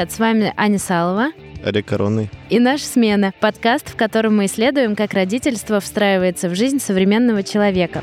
привет! С вами Аня Салова. Олег Коронный. И наша смена – подкаст, в котором мы исследуем, как родительство встраивается в жизнь современного человека.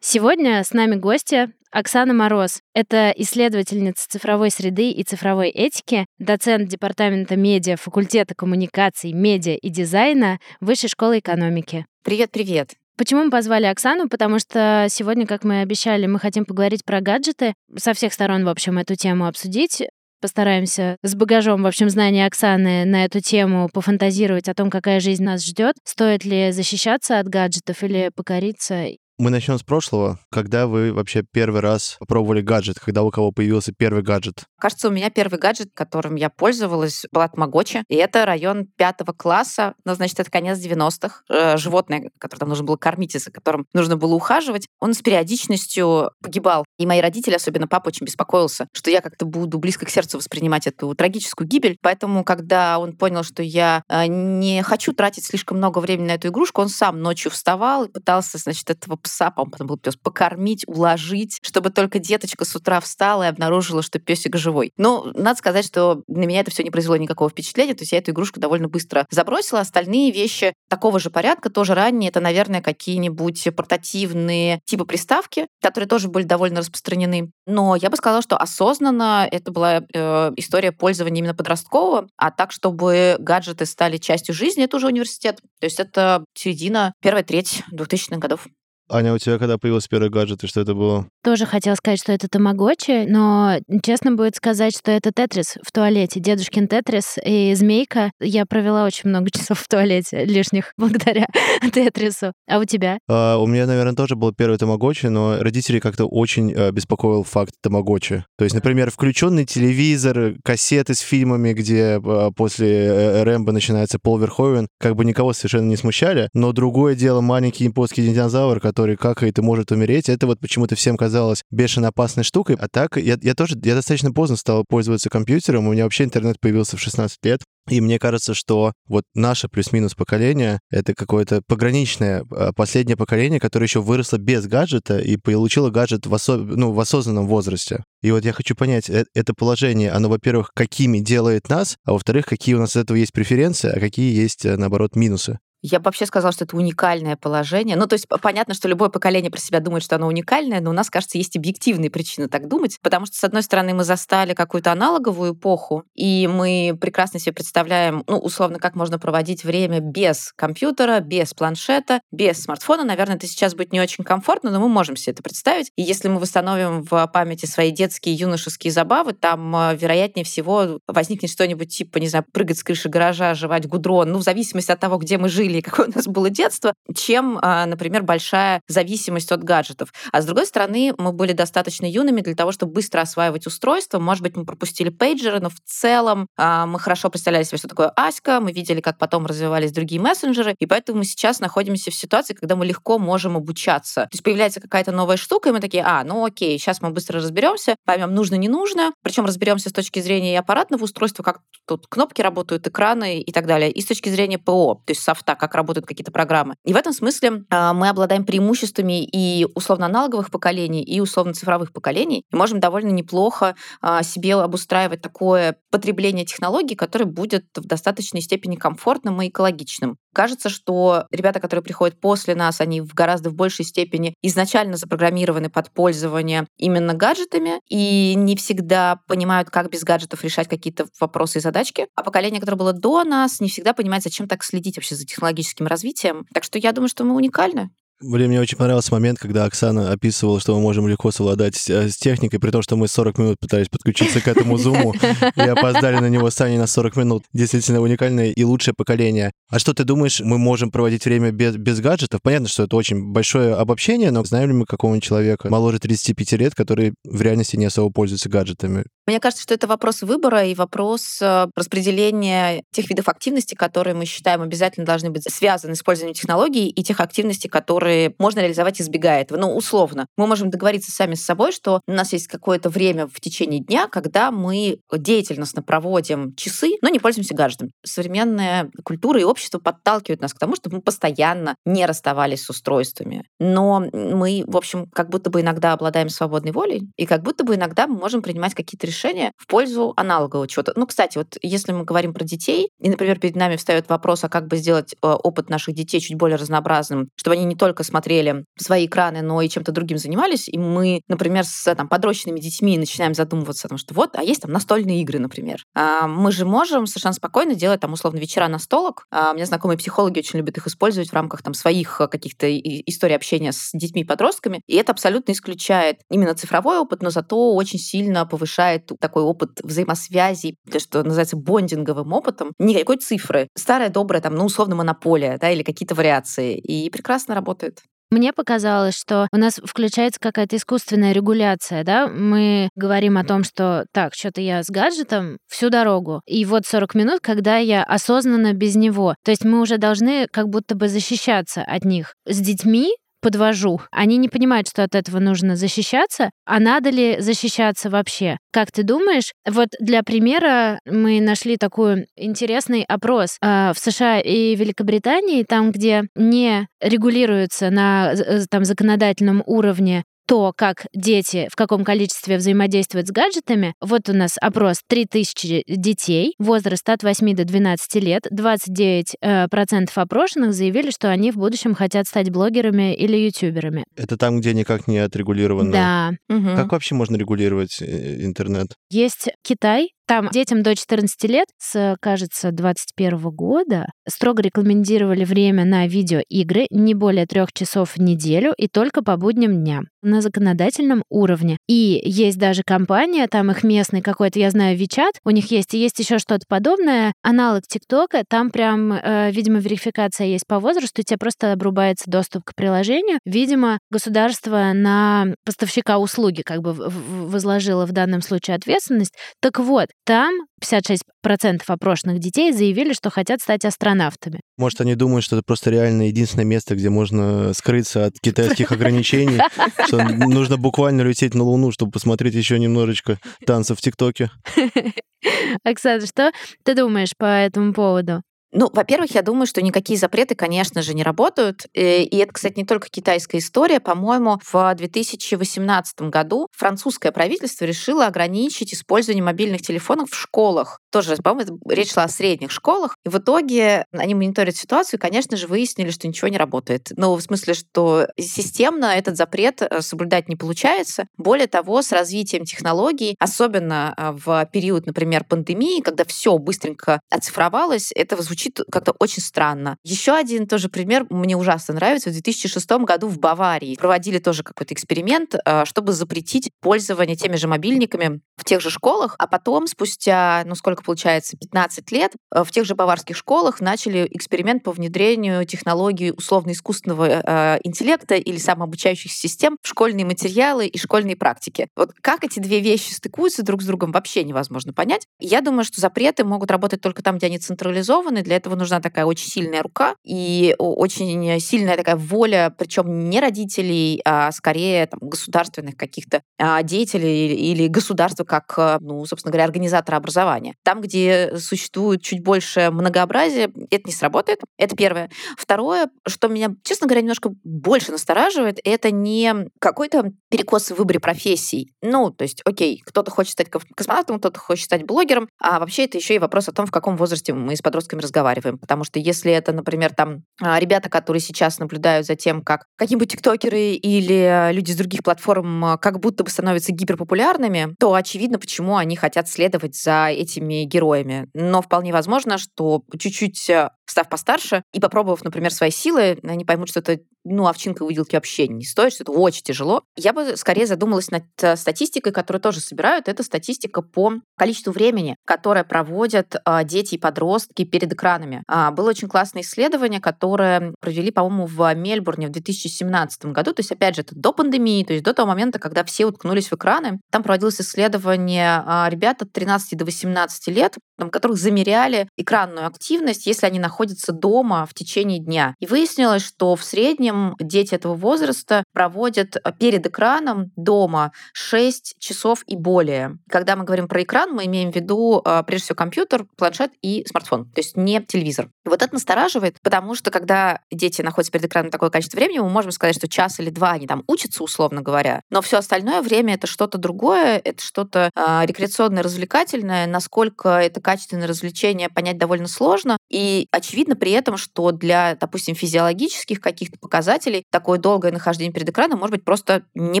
Сегодня с нами гостья Оксана Мороз. Это исследовательница цифровой среды и цифровой этики, доцент Департамента медиа факультета коммуникаций, медиа и дизайна Высшей школы экономики. Привет-привет. Почему мы позвали Оксану? Потому что сегодня, как мы обещали, мы хотим поговорить про гаджеты, со всех сторон, в общем, эту тему обсудить. Постараемся с багажом, в общем, знания Оксаны на эту тему пофантазировать о том, какая жизнь нас ждет. Стоит ли защищаться от гаджетов или покориться? Мы начнем с прошлого. Когда вы вообще первый раз попробовали гаджет? Когда у кого появился первый гаджет? Кажется, у меня первый гаджет, которым я пользовалась, была Тамагочи. И это район пятого класса. Ну, значит, это конец 90-х. Э, животное, которое там нужно было кормить и за которым нужно было ухаживать, он с периодичностью погибал. И мои родители, особенно папа, очень беспокоился, что я как-то буду близко к сердцу воспринимать эту трагическую гибель. Поэтому, когда он понял, что я э, не хочу тратить слишком много времени на эту игрушку, он сам ночью вставал и пытался, значит, этого по потом был пес, покормить, уложить, чтобы только деточка с утра встала и обнаружила, что песик живой. Но надо сказать, что на меня это все не произвело никакого впечатления, то есть я эту игрушку довольно быстро забросила. Остальные вещи такого же порядка, тоже ранние, это, наверное, какие-нибудь портативные типы приставки, которые тоже были довольно распространены. Но я бы сказала, что осознанно это была э, история пользования именно подросткового, а так, чтобы гаджеты стали частью жизни, это уже университет. То есть это середина, первая треть 2000-х годов. Аня, у тебя когда появился первый гаджет, и что это было? Тоже хотела сказать, что это тамагочи, но честно будет сказать, что это тетрис в туалете. Дедушкин тетрис и змейка. Я провела очень много часов в туалете лишних благодаря тетрису. А у тебя? А, у меня, наверное, тоже был первый тамагочи, но родители как-то очень э, беспокоил факт тамагочи. То есть, например, включенный телевизор, кассеты с фильмами, где э, после э, Рэмбо начинается Пол Верховен, как бы никого совершенно не смущали. Но другое дело маленький японский динозавр, который который какает и может умереть, это вот почему-то всем казалось бешено опасной штукой. А так, я, я тоже, я достаточно поздно стал пользоваться компьютером, у меня вообще интернет появился в 16 лет, и мне кажется, что вот наше плюс-минус поколение — это какое-то пограничное а, последнее поколение, которое еще выросло без гаджета и получило гаджет в, осо... ну, в осознанном возрасте. И вот я хочу понять, э, это положение, оно, во-первых, какими делает нас, а во-вторых, какие у нас от этого есть преференции, а какие есть, э, наоборот, минусы. Я бы вообще сказала, что это уникальное положение. Ну, то есть понятно, что любое поколение про себя думает, что оно уникальное, но у нас, кажется, есть объективные причины так думать, потому что, с одной стороны, мы застали какую-то аналоговую эпоху, и мы прекрасно себе представляем, ну, условно, как можно проводить время без компьютера, без планшета, без смартфона. Наверное, это сейчас будет не очень комфортно, но мы можем себе это представить. И если мы восстановим в памяти свои детские юношеские забавы, там, э, вероятнее всего, возникнет что-нибудь типа, не знаю, прыгать с крыши гаража, жевать гудрон, ну, в зависимости от того, где мы жили, или какое у нас было детство, чем, а, например, большая зависимость от гаджетов. А с другой стороны, мы были достаточно юными для того, чтобы быстро осваивать устройство. Может быть, мы пропустили пейджеры, но в целом а, мы хорошо представляли себе, что такое Аська, мы видели, как потом развивались другие мессенджеры, и поэтому мы сейчас находимся в ситуации, когда мы легко можем обучаться. То есть появляется какая-то новая штука, и мы такие, а, ну окей, сейчас мы быстро разберемся, поймем, нужно, не нужно, причем разберемся с точки зрения и аппаратного устройства, как тут кнопки работают, экраны и так далее, и с точки зрения ПО, то есть софта, как работают какие-то программы. И в этом смысле а, мы обладаем преимуществами и условно-аналоговых поколений, и условно-цифровых поколений, и можем довольно неплохо а, себе обустраивать такое потребление технологий, которое будет в достаточной степени комфортным и экологичным. Кажется, что ребята, которые приходят после нас, они в гораздо в большей степени изначально запрограммированы под пользование именно гаджетами и не всегда понимают, как без гаджетов решать какие-то вопросы и задачки. А поколение, которое было до нас, не всегда понимает, зачем так следить вообще за технологическим развитием. Так что я думаю, что мы уникальны. Блин, мне очень понравился момент, когда Оксана описывала, что мы можем легко совладать с, э, с техникой, при том, что мы 40 минут пытались подключиться к этому зуму и опоздали на него сами на 40 минут. Действительно уникальное и лучшее поколение. А что ты думаешь, мы можем проводить время без, без гаджетов? Понятно, что это очень большое обобщение, но знаем ли мы какого-нибудь человека моложе 35 лет, который в реальности не особо пользуется гаджетами? Мне кажется, что это вопрос выбора и вопрос э, распределения тех видов активности, которые мы считаем обязательно должны быть связаны с использованием технологий, и тех активностей, которые можно реализовать, избегая этого. Ну, условно. Мы можем договориться сами с собой, что у нас есть какое-то время в течение дня, когда мы деятельностно проводим часы, но не пользуемся гаджетом. Современная культура и общество подталкивают нас к тому, чтобы мы постоянно не расставались с устройствами. Но мы, в общем, как будто бы иногда обладаем свободной волей, и как будто бы иногда мы можем принимать какие-то решения в пользу аналогового чего-то. Ну, кстати, вот если мы говорим про детей, и, например, перед нами встает вопрос, а как бы сделать э, опыт наших детей чуть более разнообразным, чтобы они не только смотрели свои экраны, но и чем-то другим занимались, и мы, например, с там, подрощенными детьми начинаем задумываться о том, что вот, а есть там настольные игры, например. А мы же можем совершенно спокойно делать там условно вечера настолок. А у меня знакомые психологи очень любят их использовать в рамках там своих э, каких-то историй общения с детьми и подростками, и это абсолютно исключает именно цифровой опыт, но зато очень сильно повышает такой опыт взаимосвязи, то, что называется бондинговым опытом, никакой цифры. Старая добрая там, ну, условно, монополия, да, или какие-то вариации. И прекрасно работает. Мне показалось, что у нас включается какая-то искусственная регуляция, да? Мы говорим о том, что так, что-то я с гаджетом всю дорогу, и вот 40 минут, когда я осознанно без него. То есть мы уже должны как будто бы защищаться от них. С детьми подвожу. Они не понимают, что от этого нужно защищаться, а надо ли защищаться вообще. Как ты думаешь? Вот для примера мы нашли такой интересный опрос э, в США и Великобритании, там, где не регулируется на там, законодательном уровне то, как дети в каком количестве взаимодействуют с гаджетами, вот у нас опрос 3000 детей, возраст от 8 до 12 лет, 29% э, процентов опрошенных заявили, что они в будущем хотят стать блогерами или ютуберами. Это там, где никак не отрегулировано. Да. Мгм. Как вообще можно регулировать э, интернет? Есть Китай, там детям до 14 лет с, кажется, 21 года строго рекомендировали время на видеоигры не более трех часов в неделю и только по будним дням на законодательном уровне. И есть даже компания, там их местный какой-то, я знаю, Вичат, у них есть, и есть еще что-то подобное, аналог ТикТока, там прям, э, видимо, верификация есть по возрасту, и тебе просто обрубается доступ к приложению. Видимо, государство на поставщика услуги как бы возложило в данном случае ответственность. Так вот, там 56% опрошенных детей заявили, что хотят стать астронавтами. Может, они думают, что это просто реально единственное место, где можно скрыться от китайских ограничений, что нужно буквально лететь на Луну, чтобы посмотреть еще немножечко танцев в ТикТоке. Оксана, что ты думаешь по этому поводу? Ну, во-первых, я думаю, что никакие запреты, конечно же, не работают. Э, И это, кстати, не только китайская история. По-моему, в 2018 году французское правительство решило ограничить использование мобильных телефонов в школах. Тоже, по-моему, речь шла о средних школах. И в итоге они мониторят ситуацию и, конечно же, выяснили, что ничего не работает. Ну, в смысле, что системно этот запрет э, соблюдать не получается. Более того, с развитием технологий, особенно э, в период, например, пандемии, когда все быстренько оцифровалось, это звучит как-то очень странно. Еще один тоже пример мне ужасно нравится. В 2006 году в Баварии проводили тоже какой-то эксперимент, э, чтобы запретить пользование теми же мобильниками в тех же школах, а потом, спустя, ну сколько получается, 15 лет, э, в тех же баварских школах начали эксперимент по внедрению технологий условно-искусственного э, интеллекта или самообучающихся систем в школьные материалы и школьные практики. Вот как эти две вещи стыкуются друг с другом, вообще невозможно понять. Я думаю, что запреты могут работать только там, где они централизованы. Для этого нужна такая очень сильная рука и очень сильная такая воля, причем не родителей, а скорее там, государственных каких-то а, деятелей или- государства как, э, ну, собственно говоря, организатора образования. Там, где существует чуть больше многообразия, это не сработает. Это первое. Второе, что меня, честно говоря, немножко больше настораживает, это не какой-то перекос в выборе профессий. Ну, то есть, окей, кто-то хочет стать кос- космонавтом, кто-то хочет стать блогером, а вообще это еще и вопрос о том, в каком возрасте мы с подростками разговариваем. Потому что если это, например, там а, ребята, которые сейчас наблюдают за тем, как какие-нибудь тиктокеры или люди с других платформ а, как будто бы становятся гиперпопулярными, то очевидно, почему они хотят следовать за этими героями. Но вполне возможно, что чуть-чуть э, став постарше и попробовав, например, свои силы, они поймут, что это ну, овчинка выделки вообще не стоит, что это очень тяжело. Я бы скорее задумалась над э, статистикой, которую тоже собирают. Это статистика по количеству времени, которое проводят а, дети и подростки перед экранами. А, было очень классное исследование, которое провели, по-моему, в Мельбурне в 2017 году. То есть, опять же, это до пандемии, то есть до того момента, когда все уткнулись в экраны. Там проводилось исследование а, ребят от 13 до 18 лет, которых замеряли экранную активность, если они находятся дома в течение дня. И выяснилось, что в среднем дети этого возраста проводят а, перед экраном дома 6 часов и более. Когда мы говорим про экран, мы имеем в виду а, прежде всего компьютер, планшет и смартфон, то есть не телевизор. И вот это настораживает, потому что когда дети находятся перед экраном такое количество времени, мы можем сказать, что час или два они там учатся, условно говоря, но все остальное время это что-то другое, это что-то э, рекреационное, развлекательное, насколько это качественное развлечение понять довольно сложно. И очевидно при этом, что для, допустим, физиологических каких-то показателей такое долгое нахождение перед экраном может быть просто не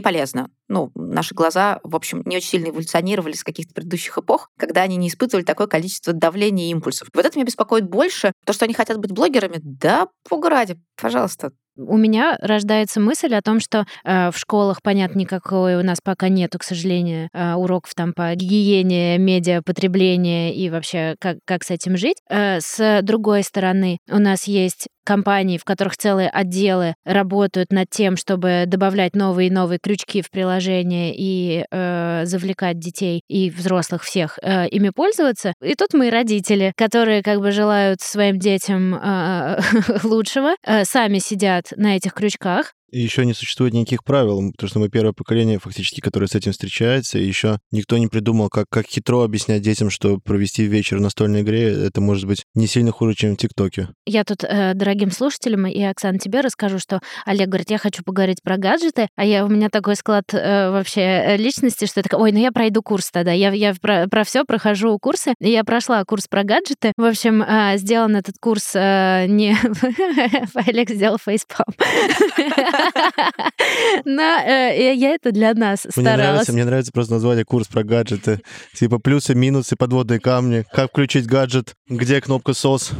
полезно. Ну, наши глаза, в общем, не очень сильно эволюционировали с каких-то предыдущих эпох, когда они не испытывали такое количество давления и импульсов. Вот это меня беспокоит больше. То, что они хотят быть блогерами, да, погради, пожалуйста, у меня рождается мысль о том, что э, в школах, понятно, никакой у нас пока нету, к сожалению, э, уроков там по гигиене, медиапотребления и вообще как, как с этим жить. Э, с другой стороны, у нас есть компаний, в которых целые отделы работают над тем, чтобы добавлять новые и новые крючки в приложение и э, завлекать детей и взрослых всех э, ими пользоваться. И тут мы родители, которые как бы желают своим детям э, лучшего, э, сами сидят на этих крючках, еще не существует никаких правил, потому что мы первое поколение фактически, которое с этим встречается, и еще никто не придумал, как, как хитро объяснять детям, что провести вечер в настольной игре, это может быть не сильно хуже, чем в ТикТоке. Я тут э, дорогим слушателям и, Оксан, тебе расскажу, что Олег говорит, я хочу поговорить про гаджеты, а я, у меня такой склад э, вообще личности, что я такая, ой, ну я пройду курс тогда. Я, я про, про все прохожу курсы, и я прошла курс про гаджеты. В общем, э, сделан этот курс э, не... Олег сделал фейспалм. Но э, я это для нас старалась. Мне нравится, мне нравится просто название курс про гаджеты. Типа плюсы, минусы, подводные камни. Как включить гаджет, где кнопка SOS.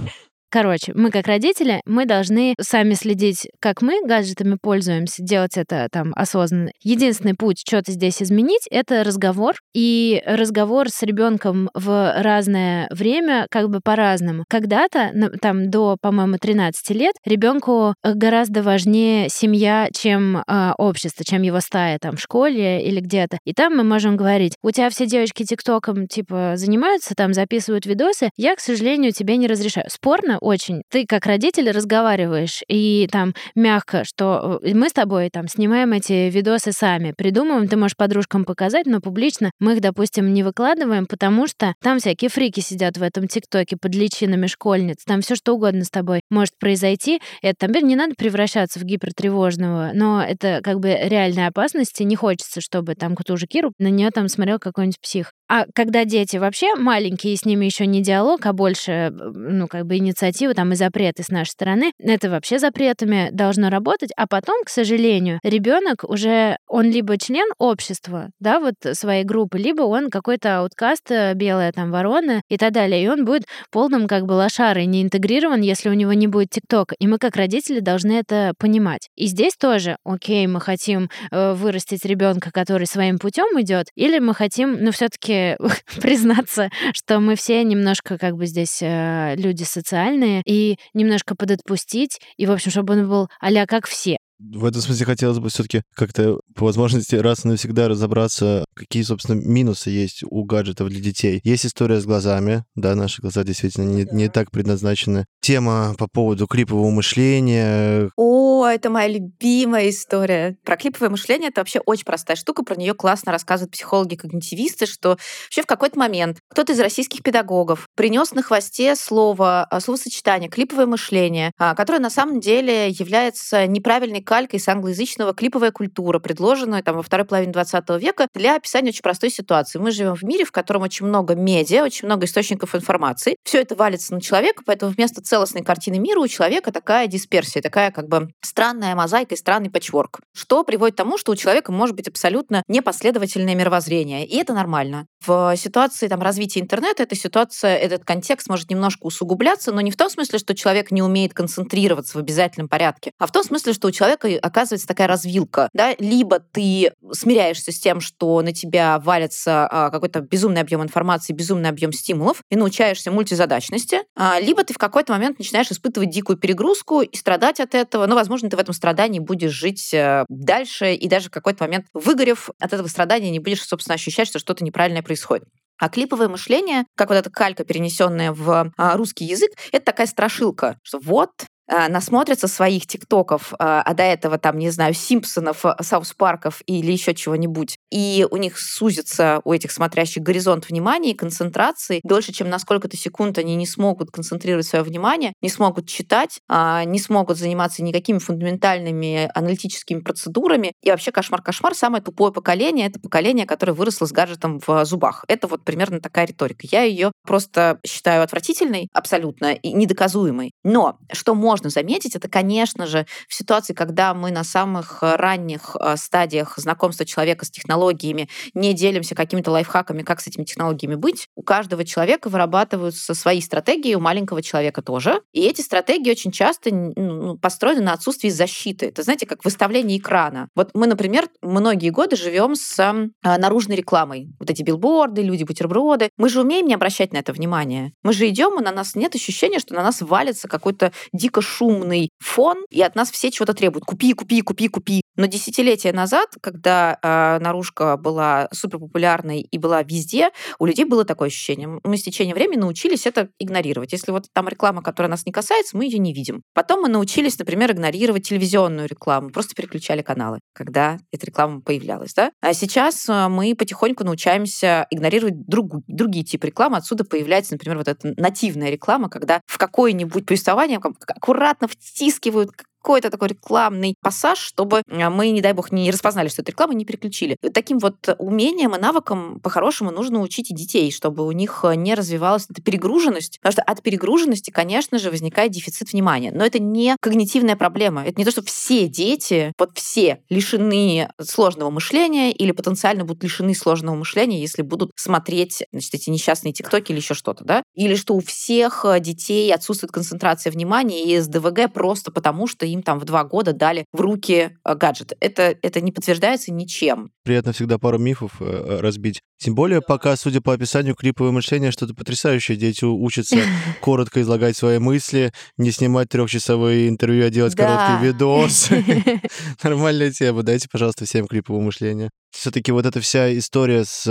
Короче, мы как родители, мы должны сами следить, как мы гаджетами пользуемся, делать это там осознанно. Единственный путь что-то здесь изменить — это разговор. И разговор с ребенком в разное время как бы по-разному. Когда-то, там до, по-моему, 13 лет, ребенку гораздо важнее семья, чем э, общество, чем его стая там в школе или где-то. И там мы можем говорить, у тебя все девочки тиктоком типа занимаются, там записывают видосы, я, к сожалению, тебе не разрешаю. Спорно очень. Ты как родитель разговариваешь и там мягко, что э, мы с тобой там снимаем эти видосы сами, придумываем, ты можешь подружкам показать, но публично мы их, допустим, не выкладываем, потому что там всякие фрики сидят в этом ТикТоке под личинами школьниц, там все что угодно с тобой может произойти. Это, например, не надо превращаться в гипертревожного, но это как бы реальная опасность, и не хочется, чтобы там кто-то уже Киру на нее там смотрел какой-нибудь псих. А когда дети вообще маленькие, и с ними еще не диалог, а больше, ну, как бы инициатива там и запреты с нашей стороны, это вообще запретами должно работать. А потом, к сожалению, ребенок уже, он либо член общества, да, вот своей группы, либо он какой-то ауткаст, э, белая там ворона и так далее. И он будет полным как бы лошарой, не интегрирован, если у него не будет ТикТока. И мы как родители должны это понимать. И здесь тоже, окей, мы хотим э, вырастить ребенка, который своим путем идет, или мы хотим, ну, все-таки признаться, что мы все немножко как бы здесь э, люди социальные, и немножко подотпустить, и, в общем, чтобы он был а как все в этом смысле хотелось бы все-таки как-то по возможности раз и навсегда разобраться, какие, собственно, минусы есть у гаджетов для детей. Есть история с глазами, да, наши глаза действительно не, не так предназначены. Тема по поводу клипового мышления. О, это моя любимая история. Про клиповое мышление это вообще очень простая штука, про нее классно рассказывают психологи-когнитивисты, что вообще в какой-то момент кто-то из российских педагогов принес на хвосте слово, а, словосочетание клиповое мышление, а, которое на самом деле является неправильной калькой с англоязычного клиповая культура, предложенная там во второй половине 20 века для описания очень простой ситуации. Мы живем в мире, в котором очень много медиа, очень много источников информации. Все это валится на человека, поэтому вместо целостной картины мира у человека такая дисперсия, такая как бы странная мозаика и странный патчворк, что приводит к тому, что у человека может быть абсолютно непоследовательное мировоззрение, и это нормально. В ситуации там, развития интернета эта ситуация, этот контекст может немножко усугубляться, но не в том смысле, что человек не умеет концентрироваться в обязательном порядке, а в том смысле, что у человека оказывается такая развилка. Да? Либо ты смиряешься с тем, что на тебя валится а, какой-то безумный объем информации, безумный объем стимулов, и научаешься мультизадачности, а, либо ты в какой-то момент начинаешь испытывать дикую перегрузку и страдать от этого. Но, возможно, ты в этом страдании будешь жить э, дальше, и даже в какой-то момент, выгорев от этого страдания, не будешь, собственно, ощущать, что что-то неправильное происходит. А клиповое мышление, как вот эта калька, перенесенная в а, русский язык, это такая страшилка, что вот насмотрятся своих тиктоков, а, а до этого там, не знаю, Симпсонов, а, Саус Парков или еще чего-нибудь, и у них сузится, у этих смотрящих, горизонт внимания и концентрации, дольше, чем на сколько-то секунд они не смогут концентрировать свое внимание, не смогут читать, не смогут заниматься никакими фундаментальными аналитическими процедурами. И вообще кошмар-кошмар, самое тупое поколение — это поколение, которое выросло с гаджетом в зубах. Это вот примерно такая риторика. Я ее просто считаю отвратительной абсолютно и недоказуемой. Но что можно можно заметить, это, конечно же, в ситуации, когда мы на самых ранних э, стадиях знакомства человека с технологиями не делимся какими-то лайфхаками, как с этими технологиями быть, у каждого человека вырабатываются свои стратегии, у маленького человека тоже. И эти стратегии очень часто ну, построены на отсутствии защиты. Это, знаете, как выставление экрана. Вот мы, например, многие годы живем с э, наружной рекламой. Вот эти билборды, люди-бутерброды. Мы же умеем не обращать на это внимание. Мы же идем, и на нас нет ощущения, что на нас валится какой-то дико шумный фон, и от нас все чего-то требуют. Купи, купи, купи, купи. Но десятилетия назад, когда э, наружка была супер популярной и была везде, у людей было такое ощущение. Мы с течением времени научились это игнорировать. Если вот там реклама, которая нас не касается, мы ее не видим. Потом мы научились, например, игнорировать телевизионную рекламу, просто переключали каналы, когда эта реклама появлялась. Да? А сейчас а, мы потихоньку научаемся игнорировать друг, другие типы рекламы. Отсюда появляется, например, вот эта нативная реклама, когда в какое-нибудь повествование аккуратно втискивают какой-то такой рекламный пассаж, чтобы а, мы, не дай бог, не распознали, что это реклама, не переключили. Таким вот умением и навыкам по-хорошему нужно учить и детей, чтобы у них э, не развивалась эта перегруженность. Потому что от перегруженности, конечно же, возникает дефицит внимания. Но это не когнитивная проблема. Это не то, что все дети, вот все лишены сложного мышления или потенциально будут лишены сложного мышления, если будут смотреть значит, эти несчастные тиктоки или еще что-то, да? Или что у всех э, детей отсутствует концентрация внимания и СДВГ просто потому, что им там в два года дали в руки э, гаджет. Это, это не подтверждается ничем. Приятно всегда пару мифов э, э, разбить. Тем более, пока, судя по описанию, клиповое мышление что-то потрясающее. Дети учатся коротко излагать свои мысли, не снимать трехчасовые интервью, а делать да. короткие видосы. Нормальная тема. Дайте, пожалуйста, всем клиповое мышление все-таки вот эта вся история с,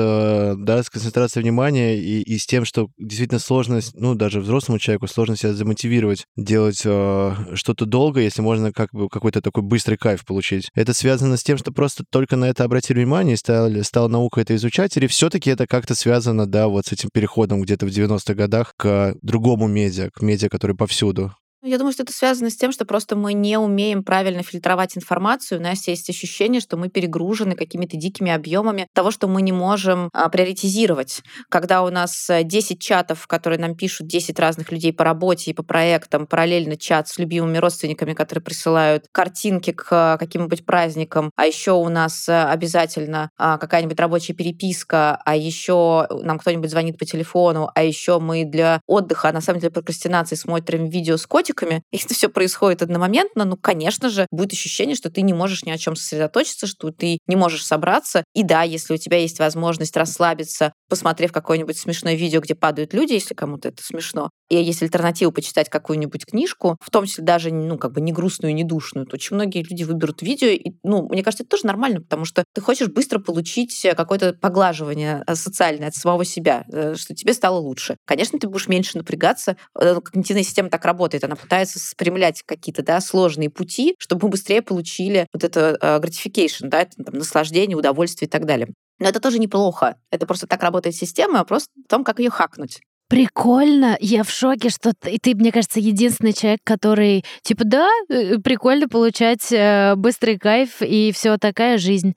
да, с концентрацией внимания и, и с тем, что действительно сложно, ну, даже взрослому человеку сложно себя замотивировать делать э, что-то долго, если можно как бы какой-то такой быстрый кайф получить. Это связано с тем, что просто только на это обратили внимание, стали, стала наука это изучать, или все-таки это как-то связано, да, вот с этим переходом где-то в 90-х годах к другому медиа, к медиа, который повсюду? Ну, я думаю, что это связано с тем, что просто мы не умеем правильно фильтровать информацию. У нас есть ощущение, что мы перегружены какими-то дикими объемами того, что мы не можем а, приоритизировать. Когда у нас 10 э, чатов, которые нам пишут 10 разных людей по работе и по проектам, параллельно чат с любимыми родственниками, которые присылают картинки к каким-нибудь праздникам, а еще у нас э, обязательно а, какая-нибудь рабочая переписка, а еще нам кто-нибудь звонит по телефону, а еще мы для отдыха, а на самом деле прокрастинации смотрим видео с котиком, наркотиками, и это все происходит одномоментно, ну, конечно же, будет ощущение, что ты не можешь ни о чем сосредоточиться, что ты не можешь собраться. И да, если у тебя есть возможность расслабиться, посмотрев какое-нибудь смешное видео, где падают люди, если кому-то это смешно, и есть альтернатива почитать какую-нибудь книжку, в том числе даже, ну, как бы не грустную, не душную, то очень многие люди выберут видео, и, ну, мне кажется, это тоже нормально, потому что ты хочешь быстро получить какое-то поглаживание э, социальное от самого себя, э, что тебе стало лучше. Конечно, ты будешь меньше напрягаться, э, когнитивная система так работает, она пытается спрямлять какие-то да, сложные пути, чтобы мы быстрее получили вот это gratification, да, это, там, наслаждение, удовольствие и так далее. Но это тоже неплохо. Это просто так работает система, а просто в том, как ее хакнуть. Прикольно, я в шоке, что ты, ты, мне кажется, единственный человек, который, типа, да, э, прикольно получать э, быстрый кайф и все такая жизнь.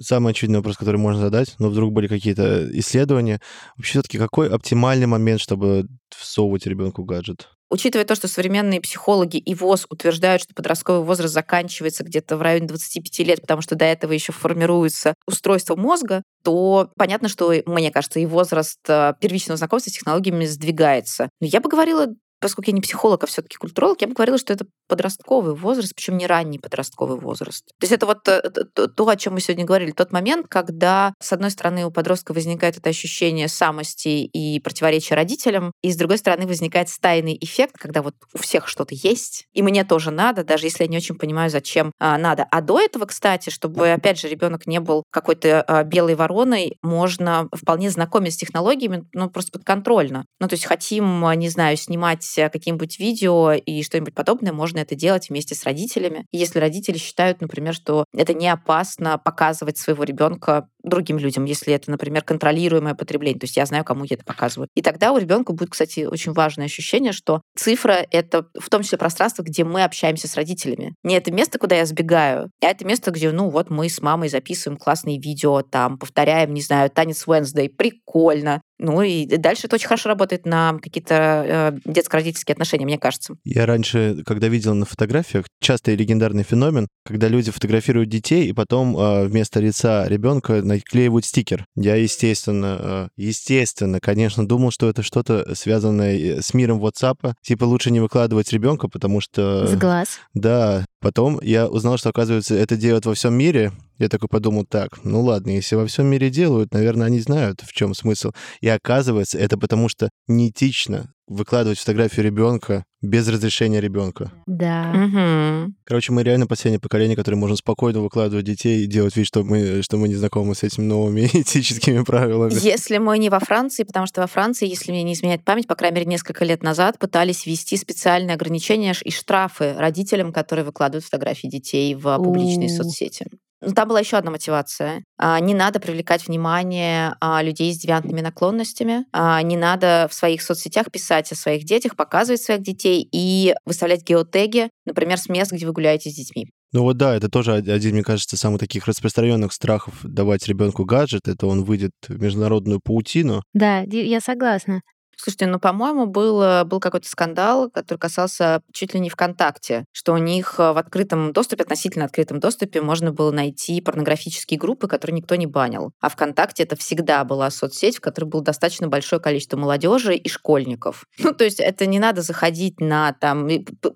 Самый очевидный вопрос, который можно задать, но вдруг были какие-то исследования. Вообще, все-таки какой оптимальный момент, чтобы всовывать ребенку гаджет? Учитывая то, что современные психологи и ВОЗ утверждают, что подростковый возраст заканчивается где-то в районе 25 лет, потому что до этого еще формируется устройство мозга, то понятно, что, мне кажется, и возраст э, первичного знакомства с технологиями сдвигается. Но я бы говорила поскольку я не психолог, а все-таки культуролог, я бы говорила, что это подростковый возраст, причем не ранний подростковый возраст. То есть это вот э, то, о чем мы сегодня говорили, тот момент, когда, с одной стороны, у подростка возникает это ощущение самости и противоречия родителям, и с другой стороны возникает стайный эффект, когда вот у всех что-то есть, и мне тоже надо, даже если я не очень понимаю, зачем а, надо. А до этого, кстати, чтобы, опять же, ребенок не был какой-то а, белой вороной, можно вполне знакомиться с технологиями, ну, просто подконтрольно. Ну, то есть хотим, не знаю, снимать каким-нибудь видео и что-нибудь подобное, можно это делать вместе с родителями. Если родители считают, например, что это не опасно показывать своего ребенка другим людям, если это, например, контролируемое потребление. То есть я знаю, кому я это показываю. И тогда у ребенка будет, кстати, очень важное ощущение, что цифра — это в том числе пространство, где мы общаемся с родителями. Не это место, куда я сбегаю, а это место, где, ну вот, мы с мамой записываем классные видео, там, повторяем, не знаю, танец Wednesday, прикольно. Ну и дальше это очень хорошо работает на какие-то э, детско-родительские отношения, мне кажется. Я раньше, когда видел на фотографиях, частый легендарный феномен, когда люди фотографируют детей и потом э, вместо лица ребенка наклеивают стикер. Я, естественно, э, естественно, конечно, думал, что это что-то связанное э, с миром WhatsApp. Типа лучше не выкладывать ребенка, потому что... С глаз. Да. Потом я узнал, что, оказывается, это делают во всем мире. Я такой подумал, так, ну ладно, если во всем мире делают, наверное, они знают, в чем смысл. И оказывается, это потому что неэтично выкладывать фотографию ребенка без разрешения ребенка. Да. Угу. Короче, мы реально последнее поколение, которое можно спокойно выкладывать детей и делать вид, что мы, что мы не знакомы с этими новыми этическими правилами. Если мы не во Франции, потому что во Франции, если мне не изменяет память, по крайней мере, несколько лет назад пытались ввести специальные ограничения и штрафы родителям, которые выкладывают фотографии детей в публичные соцсети. Но там была еще одна мотивация. А, не надо привлекать внимание а, людей с девиантными наклонностями. А, не надо в своих соцсетях писать о своих детях, показывать своих детей и выставлять геотеги, например, с мест, где вы гуляете с детьми. Ну вот да, это тоже один, мне кажется, самых таких распространенных страхов давать ребенку гаджет. Это он выйдет в международную паутину. Да, я согласна. Слушайте, ну, по-моему, был, был какой-то скандал, который касался чуть ли не ВКонтакте, что у них э, в открытом доступе, относительно открытом доступе, можно было найти порнографические группы, которые никто не банил. А ВКонтакте это всегда была соцсеть, в которой было достаточно большое количество молодежи и школьников. Ну, то есть это не надо заходить на там,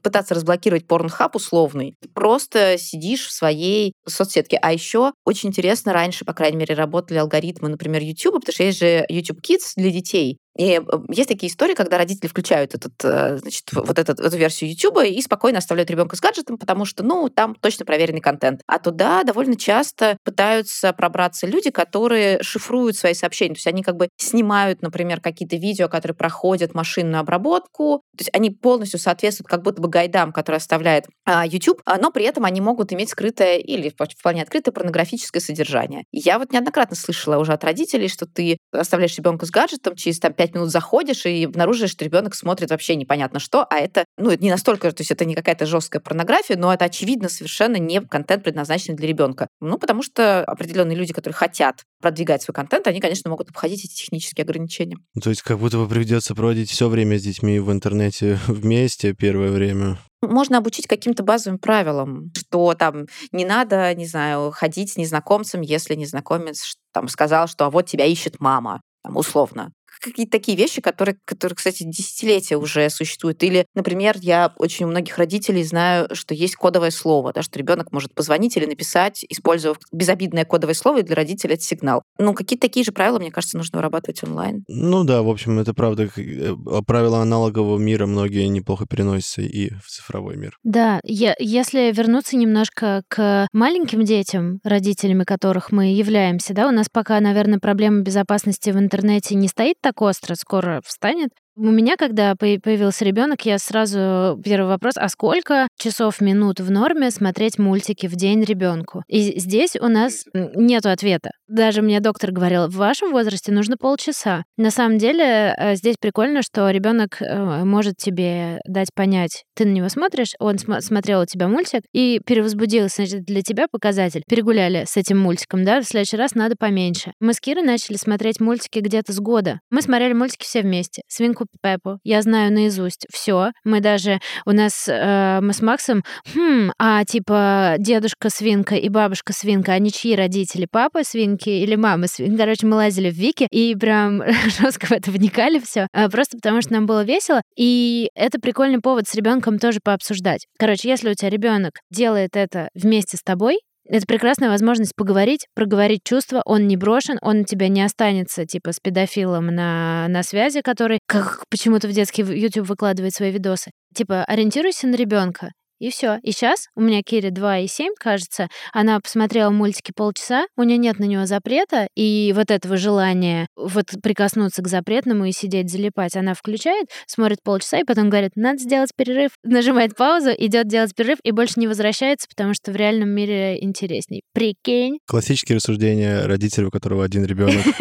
пытаться разблокировать порнхаб условный. Ты просто сидишь в своей соцсетке. А еще очень интересно, раньше, по крайней мере, работали алгоритмы, например, YouTube, потому что есть же YouTube Kids для детей, и э, есть такие истории, когда родители включают этот, э, значит, вот этот, эту версию YouTube и спокойно оставляют ребенка с гаджетом, потому что, ну, там точно проверенный контент. А туда довольно часто пытаются пробраться люди, которые шифруют свои сообщения. То есть они как бы снимают, например, какие-то видео, которые проходят машинную обработку. То есть они полностью соответствуют как будто бы гайдам, которые оставляет а, YouTube, а, но при этом они могут иметь скрытое или вполне открытое порнографическое содержание. Я вот неоднократно слышала уже от родителей, что ты оставляешь ребенка с гаджетом, через там, пять минут заходишь и обнаружишь, что ребенок смотрит вообще непонятно что, а это, ну, это не настолько, то есть это не какая-то жесткая порнография, но это очевидно совершенно не контент, предназначенный для ребенка. Ну, потому что определенные люди, которые хотят продвигать свой контент, они, конечно, могут обходить эти технические ограничения. То есть как будто бы придется проводить все время с детьми в интернете вместе первое время. Можно обучить каким-то базовым правилам, что там не надо, не знаю, ходить с незнакомцем, если незнакомец там сказал, что а вот тебя ищет мама, там, условно какие-то такие вещи, которые, которые, кстати, десятилетия уже существуют. Или, например, я очень у многих родителей знаю, что есть кодовое слово, да, что ребенок может позвонить или написать, используя безобидное кодовое слово, и для родителей это сигнал. Ну, какие-то такие же правила, мне кажется, нужно вырабатывать онлайн. Ну да, в общем, это правда. Э, правила аналогового мира многие неплохо переносятся и в цифровой мир. Да, я, если вернуться немножко к маленьким детям, родителями которых мы являемся, да, у нас пока, наверное, проблема безопасности в интернете не стоит так остро, скоро встанет. У меня, когда появился ребенок, я сразу первый вопрос: а сколько часов, минут в норме смотреть мультики в день ребенку? И здесь у нас нет ответа. Даже мне доктор говорил, в вашем возрасте нужно полчаса. На самом деле э, здесь прикольно, что ребенок э, может тебе дать понять, ты на него смотришь, он см- смотрел у тебя мультик и перевозбудился, значит, для тебя показатель. Перегуляли с этим мультиком, да, в следующий раз надо поменьше. Мы с Кирой начали смотреть мультики где-то с года. Мы смотрели мультики все вместе. Свинку Пеппу. Я знаю наизусть все. Мы даже у нас э, мы с Максом, хм, а типа дедушка свинка и бабушка свинка, они чьи родители? Папа свинки или мама свинки? Короче, мы лазили в Вики и прям жестко в это вникали все, э, просто потому что нам было весело. И это прикольный повод с ребенком тоже пообсуждать. Короче, если у тебя ребенок делает это вместе с тобой, это прекрасная возможность поговорить, проговорить чувства. Он не брошен, он у тебя не останется, типа, с педофилом на, на связи, который как почему-то в детский YouTube выкладывает свои видосы. Типа, ориентируйся на ребенка. И все. И сейчас у меня Кири 2,7, кажется. Она посмотрела мультики полчаса, у нее нет на него запрета, и вот этого желания вот прикоснуться к запретному и сидеть залипать, она включает, смотрит полчаса, и потом говорит, надо сделать перерыв. Нажимает паузу, идет делать перерыв и больше не возвращается, потому что в реальном мире интересней. Прикинь. Классические рассуждения родителя, у которого один ребенок.